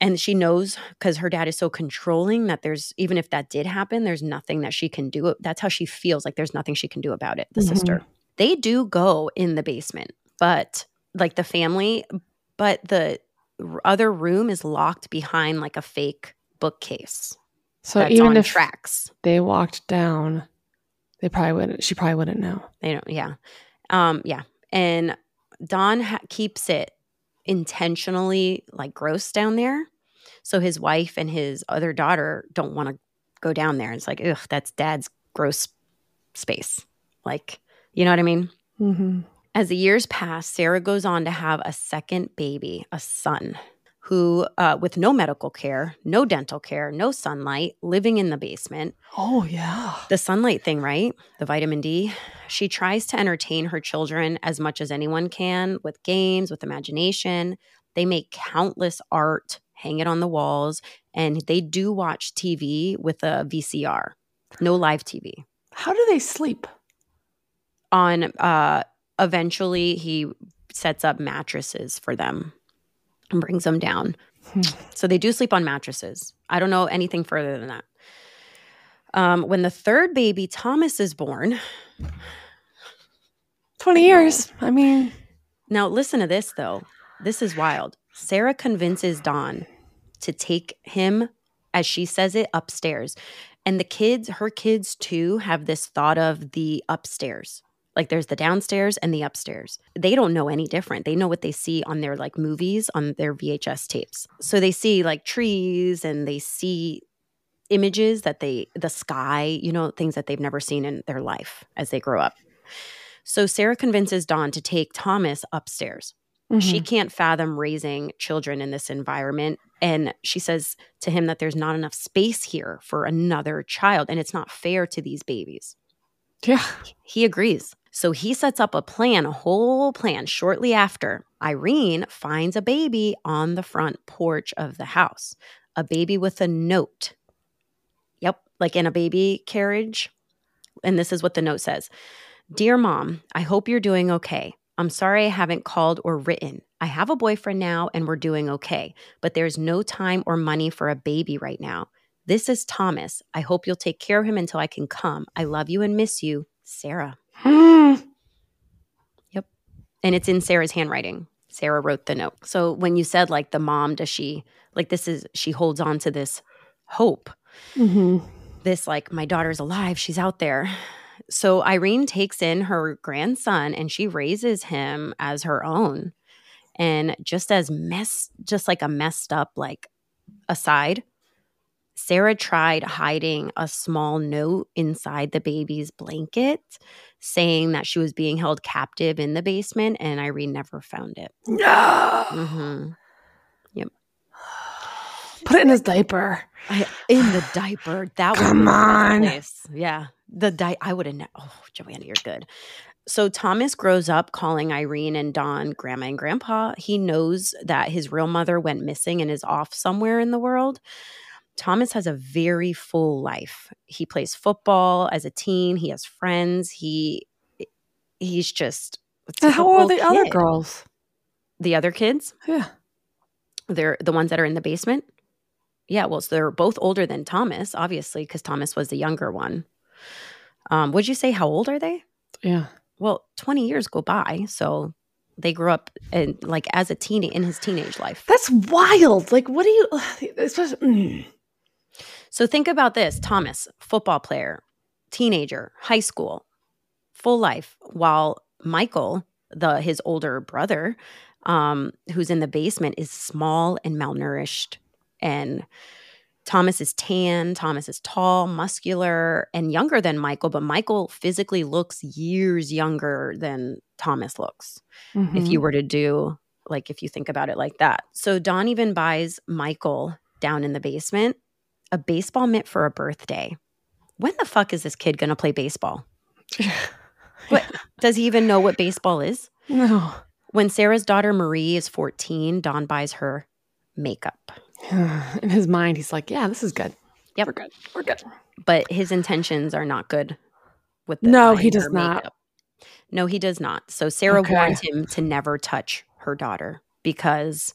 Speaker 1: and she knows because her dad is so controlling that there's even if that did happen there's nothing that she can do that's how she feels like there's nothing she can do about it the
Speaker 2: Mhm.
Speaker 1: sister they do go in the basement but like the family but the other room is locked behind like a fake bookcase
Speaker 2: So
Speaker 1: that's
Speaker 2: even if
Speaker 1: tracks
Speaker 2: they walked down, they probably wouldn't. She probably wouldn't know.
Speaker 1: They don't, yeah. Um, yeah. And Don ha- keeps it intentionally like gross down there. So his wife and his other daughter don't want to go down there. It's like, ugh, that's dad's gross space. Like, you know what I mean?
Speaker 2: Mm-hmm.
Speaker 1: As the years pass, Sarah goes on to have a second baby, a son, who, uh, with no medical care, no dental care, no sunlight, living in the basement,
Speaker 2: Oh yeah.
Speaker 1: the sunlight thing, right? The vitamin D. She tries to entertain her children as much as anyone can with games, with imagination. They make countless art, hang it on the walls, and they do watch TV with a VCR. No live TV.
Speaker 2: How do they sleep?
Speaker 1: On uh eventually he sets up mattresses for them and brings them down.
Speaker 2: Hmm.
Speaker 1: So they do sleep on mattresses. I don't know anything further than that. Um, when the third baby, Thomas, is born,
Speaker 2: 20 years. I mean,
Speaker 1: now listen to this though. This is wild. Sarah convinces Don to take him, as she says it, upstairs. And the kids, her kids too, have this thought of the upstairs. Like there's the downstairs and the upstairs. They don't know any different. They know what they see on their like movies, on their VHS tapes. So they see like trees and they see images that they, the sky, you know, things that they've never seen in their life as they grow up. So Sarah convinces Don to take Thomas upstairs. She
Speaker 2: mhm.
Speaker 1: can't fathom raising children in this environment. And she says to him that there's not enough space here for another child and it's not fair to these babies.
Speaker 2: yeah.
Speaker 1: He agrees. So he sets up a plan, a whole plan. Shortly after, Irene finds a baby on the front porch of the house, a baby with a note. Yep, like in a baby carriage. And this is what the note says Dear mom, I hope you're doing okay. I'm sorry I haven't called or written. I have a boyfriend now and we're doing okay, but there's no time or money for a baby right now. This is Thomas. I hope you'll take care of him until I can come. I love you and miss you, Sarah.
Speaker 2: Hmm.
Speaker 1: and it's in Sarah's handwriting. Sarah wrote the note. So when you said like the mom, does she like this is she holds on to this hope,
Speaker 2: Mhm.
Speaker 1: this like my daughter's alive, she's out there. So Irene takes in her grandson and she raises him as her own. And just as mess, just like a messed up like aside, Sarah tried hiding a small note inside the baby's blanket saying that she was being held captive in the basement, and Irene never found it.
Speaker 2: No.
Speaker 1: hmm Yep.
Speaker 2: Put it in his diaper.
Speaker 1: I, in the diaper. That would
Speaker 2: Come
Speaker 1: be
Speaker 2: on.
Speaker 1: place. Yeah. The di- I would have. Ne- oh, Joanna, you're good. So Thomas grows up calling Irene and Don grandma and grandpa. He knows that his real mother went missing and is off somewhere in the world. Thomas has a very full life. He plays football as a teen. He has friends. He he's just
Speaker 2: how old are the
Speaker 1: typical
Speaker 2: other girls?
Speaker 1: The other kids,
Speaker 2: Yeah.
Speaker 1: they're the ones that are in the basement. Yeah, well, so they're both older than Thomas, obviously, because Thomas was the younger one. Um, would you say how old are they?
Speaker 2: Yeah.
Speaker 1: Well, twenty years go by, so they grew up in like as a teen in his teenage life.
Speaker 2: That's wild. Like, what do you? Especially, mm.
Speaker 1: So think about this: Thomas, football player, teenager, high school, full life, while Michael, the his older brother, um, who's in the basement, is small and malnourished, and Thomas is tan. Thomas is tall, muscular, and younger than Michael, but Michael physically looks years younger than Thomas looks if
Speaker 2: Mhm.
Speaker 1: you were to do like if you think about it like that. So Don even buys Michael down in the basement a baseball mitt for a birthday. When the fuck is this kid going to play baseball? What does he even know what baseball is?
Speaker 2: no.
Speaker 1: When Sarah's daughter Marie is 14, Don buys her makeup.
Speaker 2: In his mind, he's like, "Yeah, this is good.
Speaker 1: Yep.
Speaker 2: We're good. We're good."
Speaker 1: But his intentions are not good with the
Speaker 2: No, he does not.
Speaker 1: makeup. No, he does not. So Sarah
Speaker 2: Okay.
Speaker 1: warns him to never touch her daughter because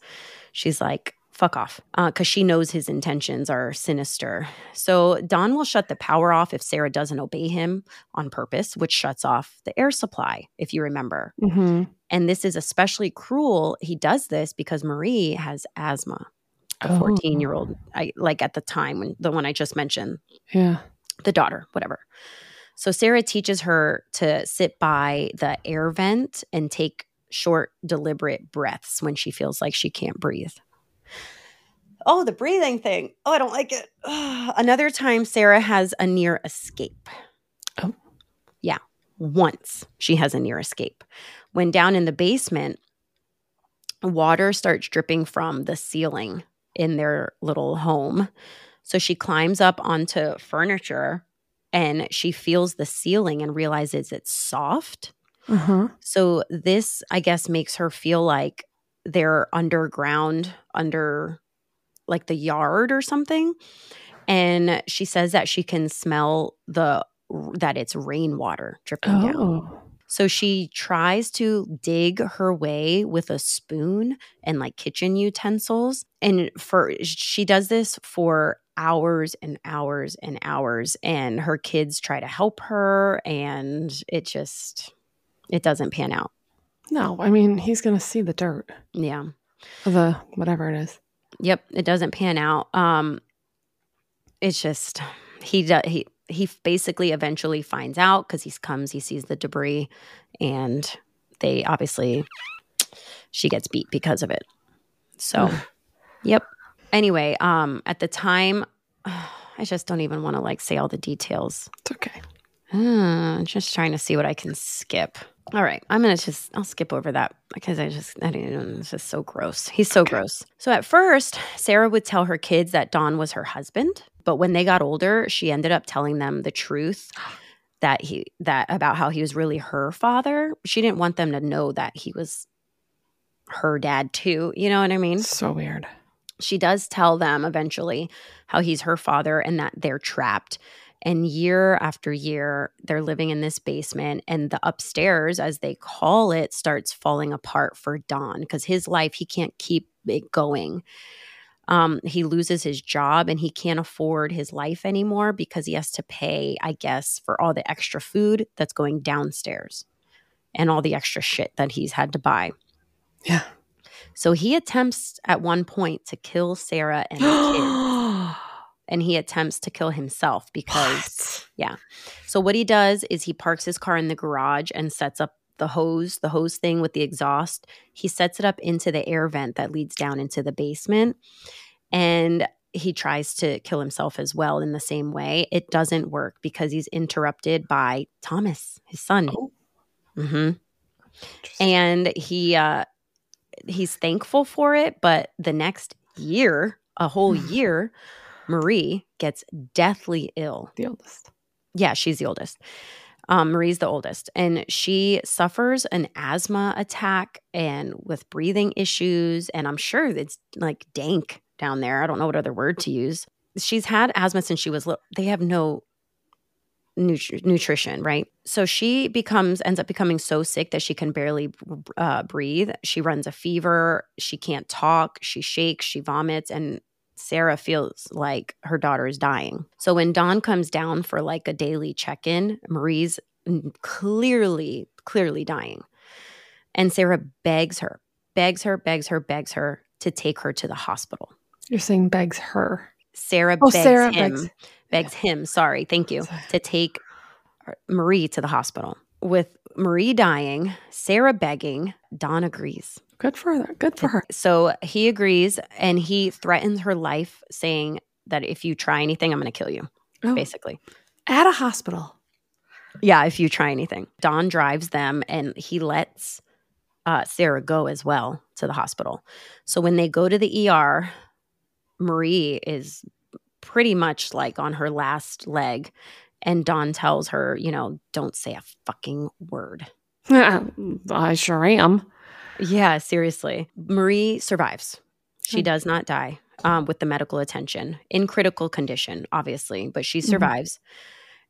Speaker 1: she's like, fuck off. Because she knows his intentions are sinister. So Don will shut the power off if Sarah doesn't obey him on purpose, which shuts off the air supply, if you remember.
Speaker 2: hmm
Speaker 1: And this is especially cruel. He does this because Marie has asthma. The
Speaker 2: Oh.
Speaker 1: 14 year old, I like at the time when the one I just mentioned,
Speaker 2: Yeah.
Speaker 1: the daughter, whatever. So Sarah teaches her to sit by the air vent and take short, deliberate breaths when she feels like she can't breathe. Oh, the breathing thing. Oh, I don't like it. Another time, Sarah has a near escape.
Speaker 2: Oh.
Speaker 1: Yeah. Once she has a near escape. When down in the basement, water starts dripping from the ceiling in their little home. So she climbs up onto furniture and she feels the ceiling and realizes it's soft.
Speaker 2: Uh huh.
Speaker 1: So this, I guess, makes her feel like they're underground, under like the yard or something. And she says that she can smell the that it's rainwater dripping down.
Speaker 2: Oh.
Speaker 1: So she tries to dig her way with a spoon and like kitchen utensils. And for she does this for hours and hours and hours. And her kids try to help her, and it just it doesn't pan out.
Speaker 2: No, I mean he's gonna see the dirt,
Speaker 1: Yeah.
Speaker 2: the whatever it is.
Speaker 1: Yep, it doesn't pan out. Um it's just he does he he basically eventually finds out cuz he comes, he sees the debris and they obviously she gets beat because of it. So, yep. Anyway, um at the time I just don't even want to like say all the details.
Speaker 2: It's okay.
Speaker 1: Uh, just trying to see what I can skip. All right, I'm gonna just I'll skip over that because I just I don't know it's just so gross. He's so gross. So at first, Sarah would tell her kids that Don was her husband, but when they got older, she ended up telling them the truth that he that about how he was really her father. She didn't want them to know that he was her dad too. You know what I mean?
Speaker 2: So weird.
Speaker 1: she does tell them eventually how he's her father and that they're trapped. And year after year, they're living in this basement, and the upstairs, as they call it, starts falling apart for Don because his life, he can't keep it going. Um, he loses his job and he can't afford his life anymore because he has to pay, I guess, for all the extra food that's going downstairs and all the extra shit that he's had to buy.
Speaker 2: Yeah.
Speaker 1: So he attempts at one point to kill Sarah and the kids, and he attempts to kill himself because
Speaker 2: What?
Speaker 1: so what he does is he parks his car in the garage and sets up the hose, the hose thing with the exhaust. He sets it up into the air vent that leads down into the basement. And he tries to kill himself as well in the same way. It doesn't work because he's interrupted by Thomas, his son.
Speaker 2: Oh.
Speaker 1: hmm And he uh he's thankful for it, but the next year, a whole year, Marie gets deathly ill
Speaker 2: the oldest.
Speaker 1: yeah, she's the oldest. Um, Marie's the oldest, and she suffers an asthma attack and with breathing issues. And I'm sure it's like dank down there. I don't know what other word to use. She's had asthma since she was little. They have no nutri- nutrition, right? So she becomes ends up becoming so sick that she can barely uh, breathe. She runs a fever. She can't talk. She shakes. She vomits, and Sarah feels like her daughter is dying. So when Don comes down for like a daily check in, Marie's clearly, clearly dying. And Sarah begs her, begs her, begs her, begs her to take her to the hospital.
Speaker 2: You're saying begs her.
Speaker 1: Sarah
Speaker 2: Oh,
Speaker 1: begs
Speaker 2: Sarah
Speaker 1: him,
Speaker 2: begs-
Speaker 1: begs him, sorry, thank you,
Speaker 2: Sorry.
Speaker 1: to take uh, Marie to the hospital. With Marie dying, Sarah begging, Don agrees.
Speaker 2: Good for her. Good for her.
Speaker 1: So he agrees and he threatens her life, saying that if you try anything, I'm going to kill you,
Speaker 2: Oh,
Speaker 1: basically.
Speaker 2: at a hospital.
Speaker 1: Yeah, if you try anything. Don drives them and he lets uh, Sarah go as well to the hospital. So when they go to the ER, Marie is pretty much like on her last leg. And Don tells her, you know, don't say a fucking word.
Speaker 2: I sure am.
Speaker 1: Yeah, seriously. Marie survives. She
Speaker 2: Hmm.
Speaker 1: does not die um, with the medical attention in critical condition, obviously, but she
Speaker 2: Mhm.
Speaker 1: survives.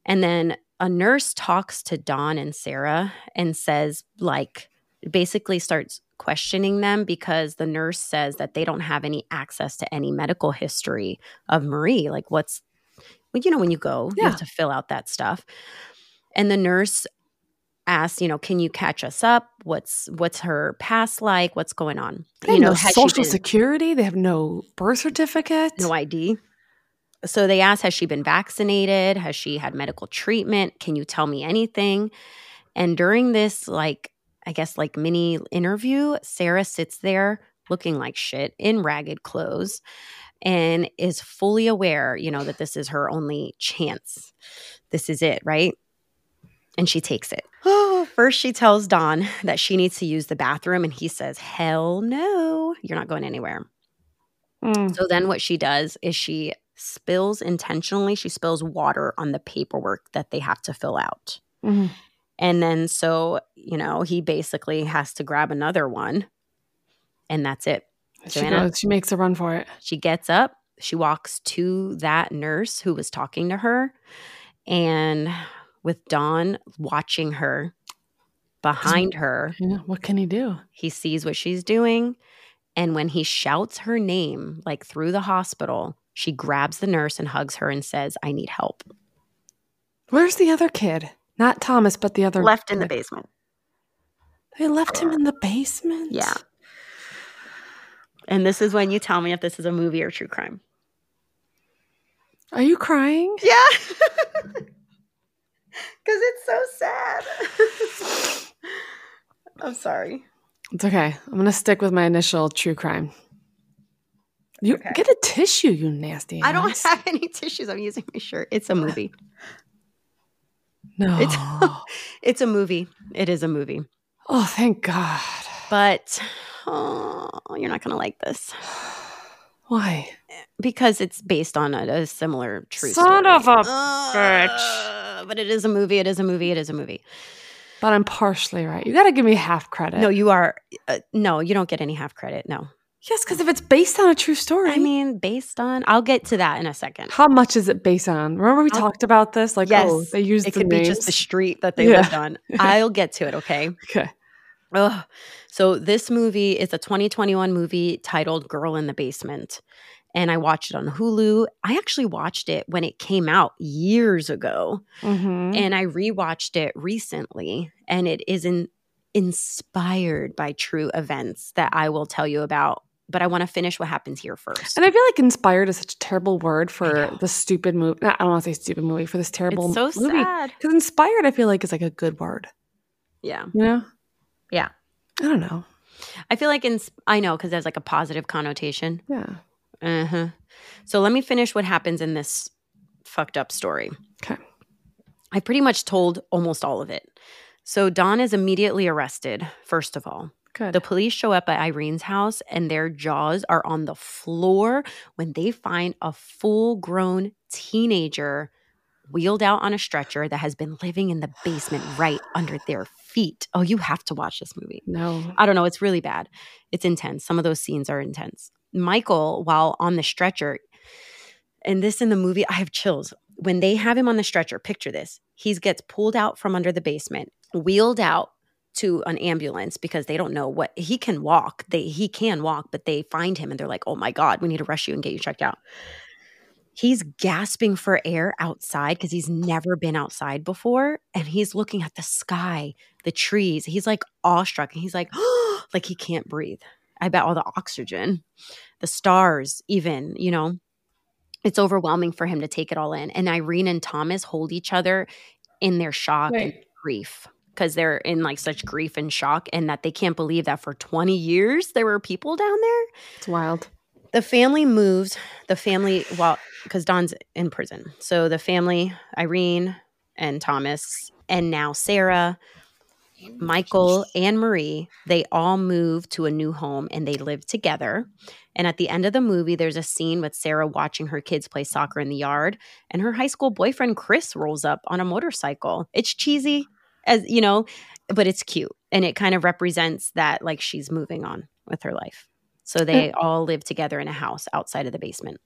Speaker 1: And then a nurse talks to Don and Sarah and says, like, basically starts questioning them because the nurse says that they don't have any access to any medical history of Marie. Like, what's, well, you know, when you go, you have to fill out that stuff. And the nurse asks, you know, can you catch us up? What's what's her past like? What's going on?
Speaker 2: They
Speaker 1: you
Speaker 2: have
Speaker 1: know,
Speaker 2: no social security. They have no birth certificate.
Speaker 1: no ID. So they asked, has she been vaccinated? Has she had medical treatment? Can you tell me anything? And during this, like, I guess, like mini interview, Sarah sits there looking like shit in ragged clothes and is fully aware, you know, that this is her only chance. This is it, right? And she takes it. First, she tells Don that she needs to use the bathroom, and he says, Hell no, you're not going anywhere.
Speaker 2: Mm.
Speaker 1: So then what she does is she spills intentionally, she spills water on the paperwork that they have to fill out.
Speaker 2: Mhm.
Speaker 1: And then so, you know, he basically has to grab another one and that's it.
Speaker 2: She goes. She makes a run for it.
Speaker 1: She gets up, she walks to that nurse who was talking to her and with Don watching her behind her.
Speaker 2: Yeah, what can he do?
Speaker 1: He sees what she's doing. And when he shouts her name, like through the hospital, she grabs the nurse and hugs her and says, I need help.
Speaker 2: Where's the other kid? Not Thomas, but the other
Speaker 1: Left in the basement.
Speaker 2: They left him in the basement.
Speaker 1: Yeah. And this is when you tell me if this is a movie or true crime.
Speaker 2: Are you crying?
Speaker 1: Yeah. Because it's so sad. I'm sorry.
Speaker 2: It's okay. I'm gonna stick with my initial true crime. You
Speaker 1: Okay.
Speaker 2: get a tissue, you nasty.
Speaker 1: I don't have any tissues. I'm using my shirt. It's a movie.
Speaker 2: No.
Speaker 1: It's it's a movie. It is a movie.
Speaker 2: oh, thank God.
Speaker 1: But oh, you're not going to like this
Speaker 2: Why?
Speaker 1: because it's based on a, a similar true
Speaker 2: Son
Speaker 1: story.
Speaker 2: of a
Speaker 1: Uh, But it is a movie. It is a movie. It is a movie.
Speaker 2: But I'm partially right. You got to give me half credit.
Speaker 1: No, you are. Uh, no, you don't get any half credit. No.
Speaker 2: yes, because if it's based on a true story,
Speaker 1: I mean, based on, I'll get to that in a second.
Speaker 2: how much is it based on? Remember we
Speaker 1: I'll-
Speaker 2: talked about this? Like,
Speaker 1: Yes,
Speaker 2: oh, they used
Speaker 1: It
Speaker 2: the
Speaker 1: could be just the street that they
Speaker 2: Yeah.
Speaker 1: lived on. I'll get to it. Okay.
Speaker 2: okay.
Speaker 1: Ugh. So this movie is a 2021 movie titled Girl in the Basement. And I watched it on Hulu. I actually watched it when it came out years ago.
Speaker 2: Mhm.
Speaker 1: And I rewatched it recently. And it is in, inspired by true events that I will tell you about. But I want to finish what happens here first.
Speaker 2: And I feel like inspired is such a terrible word for the stupid movie. I don't want to say stupid movie for this terrible
Speaker 1: it's so
Speaker 2: movie.
Speaker 1: sad.
Speaker 2: Because inspired, I feel like is like a good word.
Speaker 1: Yeah.
Speaker 2: You know?
Speaker 1: Yeah.
Speaker 2: I don't know.
Speaker 1: I feel like, ins- I know, because there's like a positive connotation.
Speaker 2: Yeah.
Speaker 1: Uh-huh. So let me finish what happens in this fucked up story.
Speaker 2: Okay.
Speaker 1: I pretty much told almost all of it. So Don is immediately arrested, first of all.
Speaker 2: Good.
Speaker 1: The police show up at Irene's house and their jaws are on the floor when they find a full grown teenager wheeled out on a stretcher that has been living in the basement right under their feet. Oh, you have to watch this movie.
Speaker 2: no.
Speaker 1: I don't know. It's really bad. It's intense. Some of those scenes are intense. Michael, while on the stretcher, and this in the movie, I have chills. When they have him on the stretcher, picture this. He gets pulled out from under the basement, wheeled out to an ambulance because they don't know what he can walk. They he can walk, but they find him and they're like, "Oh my god, we need to rush you and get you checked out." He's gasping for air outside because he's never been outside before, and he's looking at the sky, the trees. He's like awestruck, and he's like, like he can't breathe. I bet all the oxygen, the stars, even you know, it's overwhelming for him to take it all in. And Irene and Thomas hold each other in their shock and grief because they're in like such grief and shock, and that they can't believe that for 20 years there were people down there.
Speaker 2: It's wild.
Speaker 1: The family moves. The family, well, because Don's in prison. So the family, Irene and Thomas, and now Sarah, Michael, and Marie, they all move to a new home and they live together. And at the end of the movie, there's a scene with Sarah watching her kids play soccer in the yard, and her high school boyfriend, Chris, rolls up on a motorcycle. It's cheesy, as you know, but it's cute. And it kind of represents that, like, she's moving on with her life. So they mm. all live together in a house outside of the basement.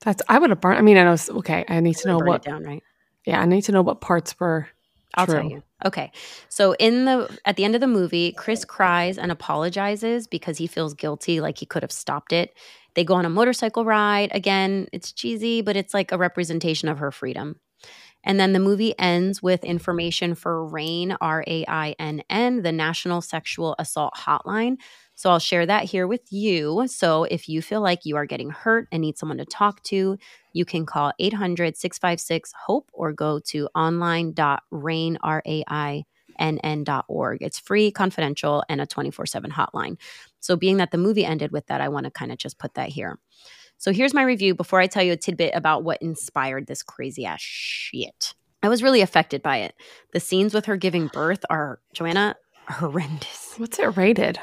Speaker 2: That's I would have burned. I mean, I know. Okay, I need to know what.
Speaker 1: it down, right?
Speaker 2: Yeah, I need to know what parts were.
Speaker 1: I'll tell you. Okay. So in the at the end of the movie, Chris cries and apologizes because he feels guilty like he could have stopped it. They go on a motorcycle ride. Again, it's cheesy, but it's like a representation of her freedom. And then the movie ends with information for RAINN, R A I N N, the National Sexual Assault Hotline. So I'll share that here with you. So if you feel like you are getting hurt and need someone to talk to, you can call 800 656 HOPE or go to online.rainn. It's free, confidential, and a 24 7 hotline. So, being that the movie ended with that, I want to kind of just put that here. So, here's my review before I tell you a tidbit about what inspired this crazy ass shit. I was really affected by it. The scenes with her giving birth are, Joanna, horrendous.
Speaker 2: What's it rated?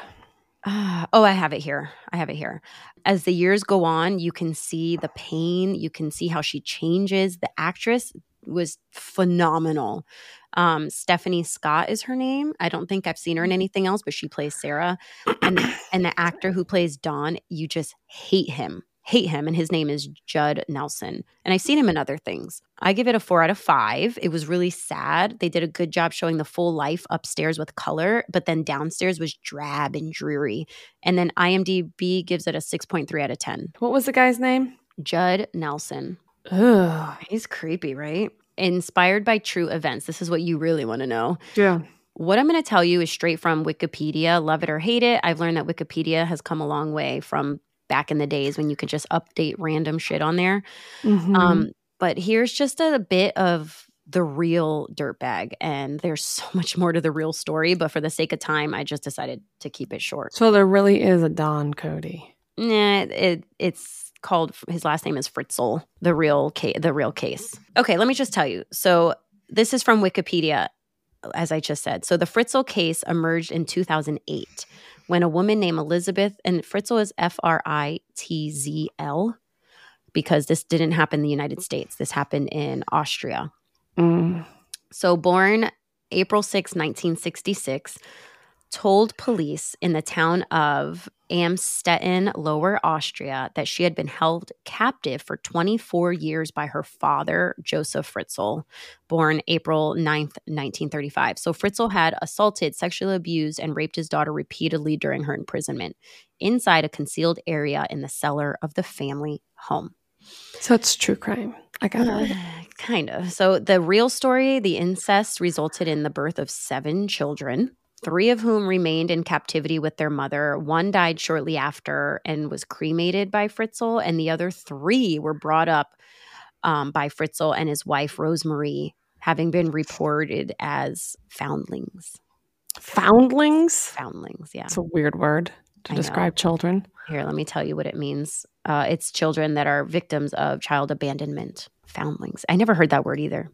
Speaker 1: Ah, oh, I have it here. I have it here. As the years go on, you can see the pain. You can see how she changes. The actress was phenomenal. Um, Stephanie Scott is her name. I don't think I've seen her in anything else, but she plays Sarah. And and the actor who plays Don, you just hate him. Hate him, and his name is Judd Nelson. And I've seen him in other things. I give it a four out of five. It was really sad. They did a good job showing the full life upstairs with color, but then downstairs was drab and dreary. And then IMDb gives it a 6.3 out of 10.
Speaker 2: What was the guy's name?
Speaker 1: Judd Nelson.
Speaker 2: Ugh.
Speaker 1: He's creepy, right? Inspired by true events. This is what you really want to know.
Speaker 2: Yeah.
Speaker 1: What I'm going to tell you is straight from Wikipedia. Love it or hate it. I've learned that Wikipedia has come a long way from back in the days when you could just update random shit on there.
Speaker 2: Mhm.
Speaker 1: Um, but here's just a bit of the real dirtbag, and there's so much more to the real story. But for the sake of time, I just decided to keep it short.
Speaker 2: so there really is a Don Cody.
Speaker 1: Nah, it, it's called his last name is Fritzl. The real case. The real case. Okay, let me just tell you. So this is from Wikipedia, as I just said. So the Fritzl case emerged in 2008 when a woman named Elisabeth and Fritzl is F R I T Z L because this didn't happen in the United States. This happened in Austria.
Speaker 2: Mm.
Speaker 1: So, born April 6, 1966, told police in the town of Amstetten, Lower Austria, that she had been held captive for 24 years by her father, Josef Fritzl, born April 9th, 1935. So, Fritzl had assaulted, sexually abused, and raped his daughter repeatedly during her imprisonment inside a concealed area in the cellar of the family home.
Speaker 2: So it's true crime. I got it.
Speaker 1: Kind of. So the real story, the incest resulted in the birth of seven children, three of whom remained in captivity with their mother. One died shortly after and was cremated by Fritzl, and the other three were brought up um, by Fritzl and his wife, Rosemarie, having been reported as foundlings.
Speaker 2: Foundlings.
Speaker 1: Foundlings, yeah.
Speaker 2: It's a weird word to
Speaker 1: I know.
Speaker 2: describe children.
Speaker 1: Here, let me tell you what it means. Uh, it's children that are victims of child abandonment. Foundlings. I never heard that word either.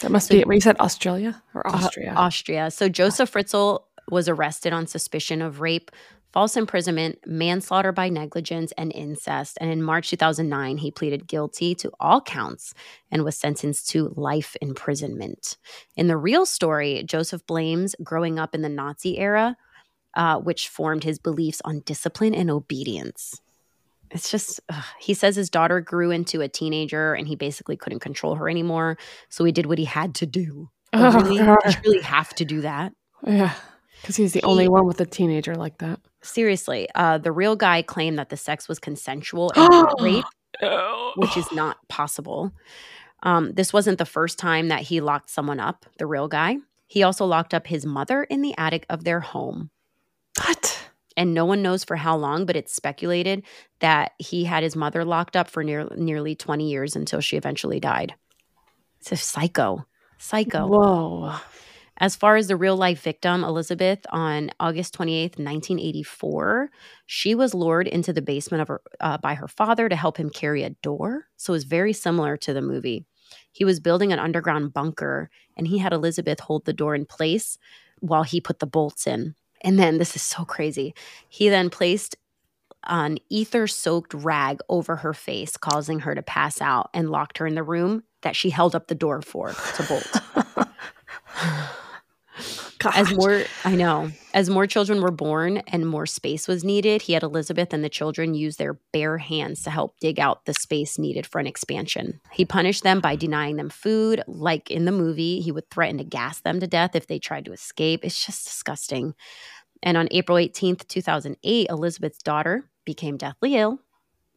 Speaker 2: That must
Speaker 1: So-
Speaker 2: be. Where you said Australia or
Speaker 1: Uh,
Speaker 2: Austria?
Speaker 1: Austria. So Josef Fritzl was arrested on suspicion of rape, false imprisonment, manslaughter by negligence, and incest. And in March 2009, he pleaded guilty to all counts and was sentenced to life imprisonment. In the real story, Josef blames growing up in the Nazi era, uh, which formed his beliefs on discipline and obedience. It's just, ugh. he says his daughter grew into a teenager and he basically couldn't control her anymore. So he did what he had to do.
Speaker 2: Oh,
Speaker 1: really? You really have to do that?
Speaker 2: yeah, because he's the
Speaker 1: He-
Speaker 2: only one with a teenager like that.
Speaker 1: Seriously, uh, the real guy claimed that the sex was consensual and rape, which is not possible. Um, this wasn't the first time that he locked someone up, the real guy. He also locked up his mother in the attic of their home.
Speaker 2: what?
Speaker 1: And no one knows for how long, but it's speculated that he had his mother locked up for near, nearly 20 years until she eventually died. It's a psycho. Psycho.
Speaker 2: Whoa.
Speaker 1: As far as the real life victim, Elisabeth, on August 28th, 1984, she was lured into the basement of her, uh, by her father to help him carry a door. So it was very similar to the movie. He was building an underground bunker and he had Elisabeth hold the door in place while he put the bolts in. And then this is so crazy. He then placed an ether soaked rag over her face, causing her to pass out and locked her in the room that she held up the door for to bolt. As more, I know, as more children were born and more space was needed, he had Elisabeth and the children use their bare hands to help dig out the space needed for an expansion. He punished them by denying them food. Like in the movie, he would threaten to gas them to death if they tried to escape. It's just disgusting. And on April 18th, 2008, Elisabeth's daughter became deathly ill.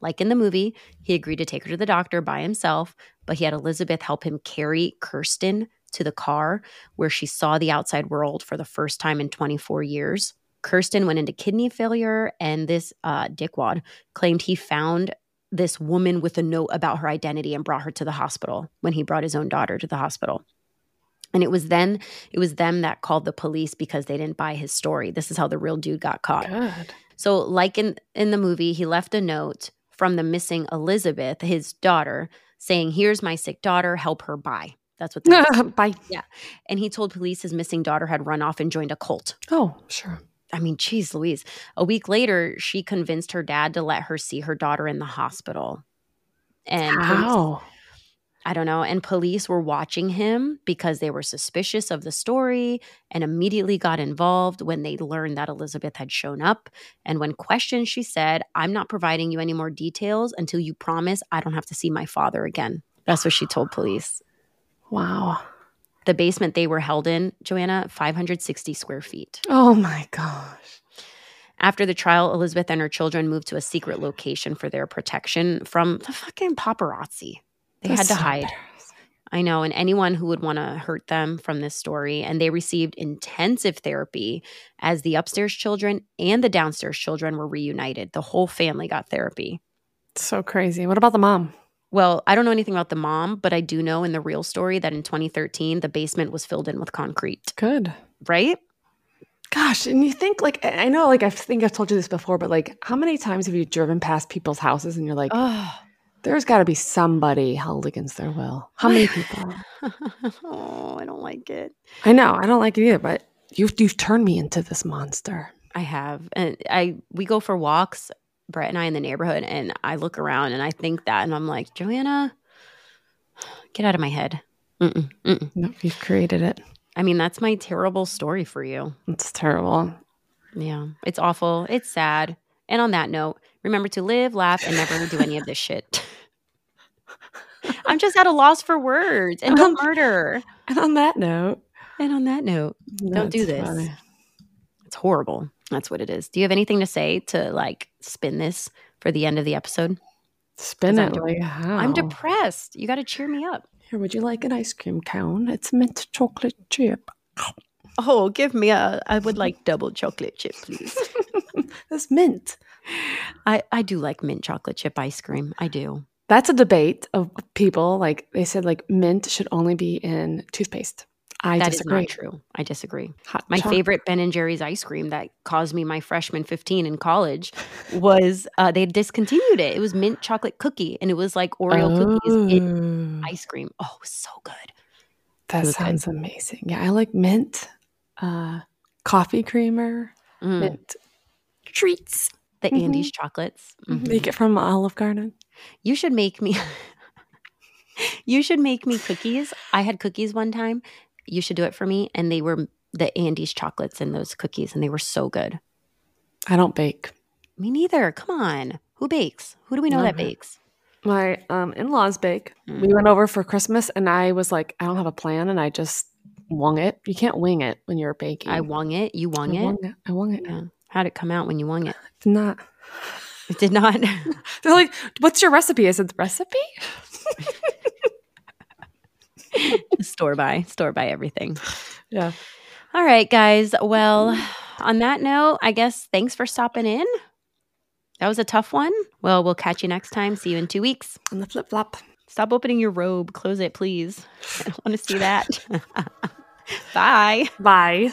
Speaker 1: Like in the movie, he agreed to take her to the doctor by himself, but he had Elisabeth help him carry Kerstin to the car where she saw the outside world for the first time in 24 years. Kerstin went into kidney failure, and this uh, dickwad claimed he found this woman with a note about her identity and brought her to the hospital when he brought his own daughter to the hospital. And it was then, it was them that called the police because they didn't buy his story. This is how the real dude got caught.
Speaker 2: Good.
Speaker 1: So, like in in the movie, he left a note from the missing Elisabeth, his daughter, saying, "Here's my sick daughter. Help her buy." That's what. The note
Speaker 2: Bye. Yeah.
Speaker 1: And he told police his missing daughter had run off and joined a cult.
Speaker 2: Oh, sure.
Speaker 1: I mean, geez, Louise. A week later, she convinced her dad to let her see her daughter in the hospital. And police-
Speaker 2: How?
Speaker 1: I don't know. And police were watching him because they were suspicious of the story and immediately got involved when they learned that Elisabeth had shown up. And when questioned, she said, I'm not providing you any more details until you promise I don't have to see my father again. That's what she told police.
Speaker 2: Wow.
Speaker 1: The basement they were held in, Joanna, 560 square feet.
Speaker 2: Oh my gosh.
Speaker 1: After the trial, Elisabeth and her children moved to a secret location for their protection from the fucking paparazzi. They
Speaker 2: That's
Speaker 1: had to
Speaker 2: so
Speaker 1: hide. I know, and anyone who would want to hurt them from this story. And they received intensive therapy as the upstairs children and the downstairs children were reunited. The whole family got therapy.
Speaker 2: So crazy. What about the mom?
Speaker 1: Well, I don't know anything about the mom, but I do know in the real story that in 2013, the basement was filled in with concrete,
Speaker 2: Good.
Speaker 1: right?
Speaker 2: Gosh, and you think like I know like I think I've told you this before, but like how many times have you driven past people's houses and you're like,
Speaker 1: Oh,
Speaker 2: there's got to be somebody held against their will? How many people?
Speaker 1: oh I don't like it.
Speaker 2: I know I don't like it either, but you've you've turned me into this monster.
Speaker 1: I have. And I we go for walks, Brett and I in the neighborhood, and I look around and I think that and I'm like, Joanna, get out of my head. Mm-mm, mm-mm.
Speaker 2: No, you've created it.
Speaker 1: I mean, that's my terrible story for you.
Speaker 2: It's terrible.
Speaker 1: Yeah. It's awful. It's sad. And on that note, remember to live, laugh, and never do any of this shit. I'm just at a loss for words and don't murder.
Speaker 2: And on that note,
Speaker 1: And on that note, Don't do this.
Speaker 2: funny.
Speaker 1: it's horrible. That's what it is. Do you have anything to say to like spin this for the end of the episode?
Speaker 2: Spin it
Speaker 1: I'm
Speaker 2: like how?
Speaker 1: I'm depressed. You got to cheer me up.
Speaker 2: Here, would you like an ice cream cone? It's mint chocolate chip.
Speaker 1: Oh, give me a. I would like double chocolate chip, please.
Speaker 2: That's mint.
Speaker 1: I I do like mint chocolate chip ice cream. I do.
Speaker 2: That's a debate of people. Like they said, like mint should only be in toothpaste. I
Speaker 1: That is
Speaker 2: disagree.
Speaker 1: not true. I disagree.
Speaker 2: Hot
Speaker 1: My
Speaker 2: choc-
Speaker 1: favorite Ben and Jerry's ice cream that caused me my freshman 15 in college was uh, they discontinued it. It was mint chocolate cookie and it was like Oreo cookies in
Speaker 2: Oh,
Speaker 1: ice cream. Oh, it was so good.
Speaker 2: that
Speaker 1: was good.
Speaker 2: sounds amazing. Yeah, I like mint, uh, coffee creamer,
Speaker 1: Mm.
Speaker 2: mint treats.
Speaker 1: The
Speaker 2: Mhm.
Speaker 1: Andes chocolates. Mhm.
Speaker 2: Make it from Olive Garden.
Speaker 1: You should make me You should make me cookies. I had cookies one time. You should do it for me and they were the Andes chocolates and those cookies and they were so good.
Speaker 2: I don't bake.
Speaker 1: Me neither. Come on. Who bakes? Who do we know that bakes?
Speaker 2: My um, in-laws bake.
Speaker 1: Mm.
Speaker 2: We went over for Christmas, and I was like, I don't have a plan, and I just wung it. You can't wing it when you're baking.
Speaker 1: I wung it. You wung
Speaker 2: I
Speaker 1: it.
Speaker 2: wung it. I wung it.
Speaker 1: Yeah. How'd it come out when you wung it?
Speaker 2: it did not.
Speaker 1: It did not.
Speaker 2: They're like, "What's your recipe?" I said, "The recipe."
Speaker 1: store by, store by everything.
Speaker 2: Yeah.
Speaker 1: All right, guys. Well, on that note, I guess thanks for stopping in. That was a tough one. Well, we'll catch you next time. See you in two weeks.
Speaker 2: On the flip flop.
Speaker 1: Stop opening your robe. Close it, please. I don't want to see that. Bye.
Speaker 2: Bye.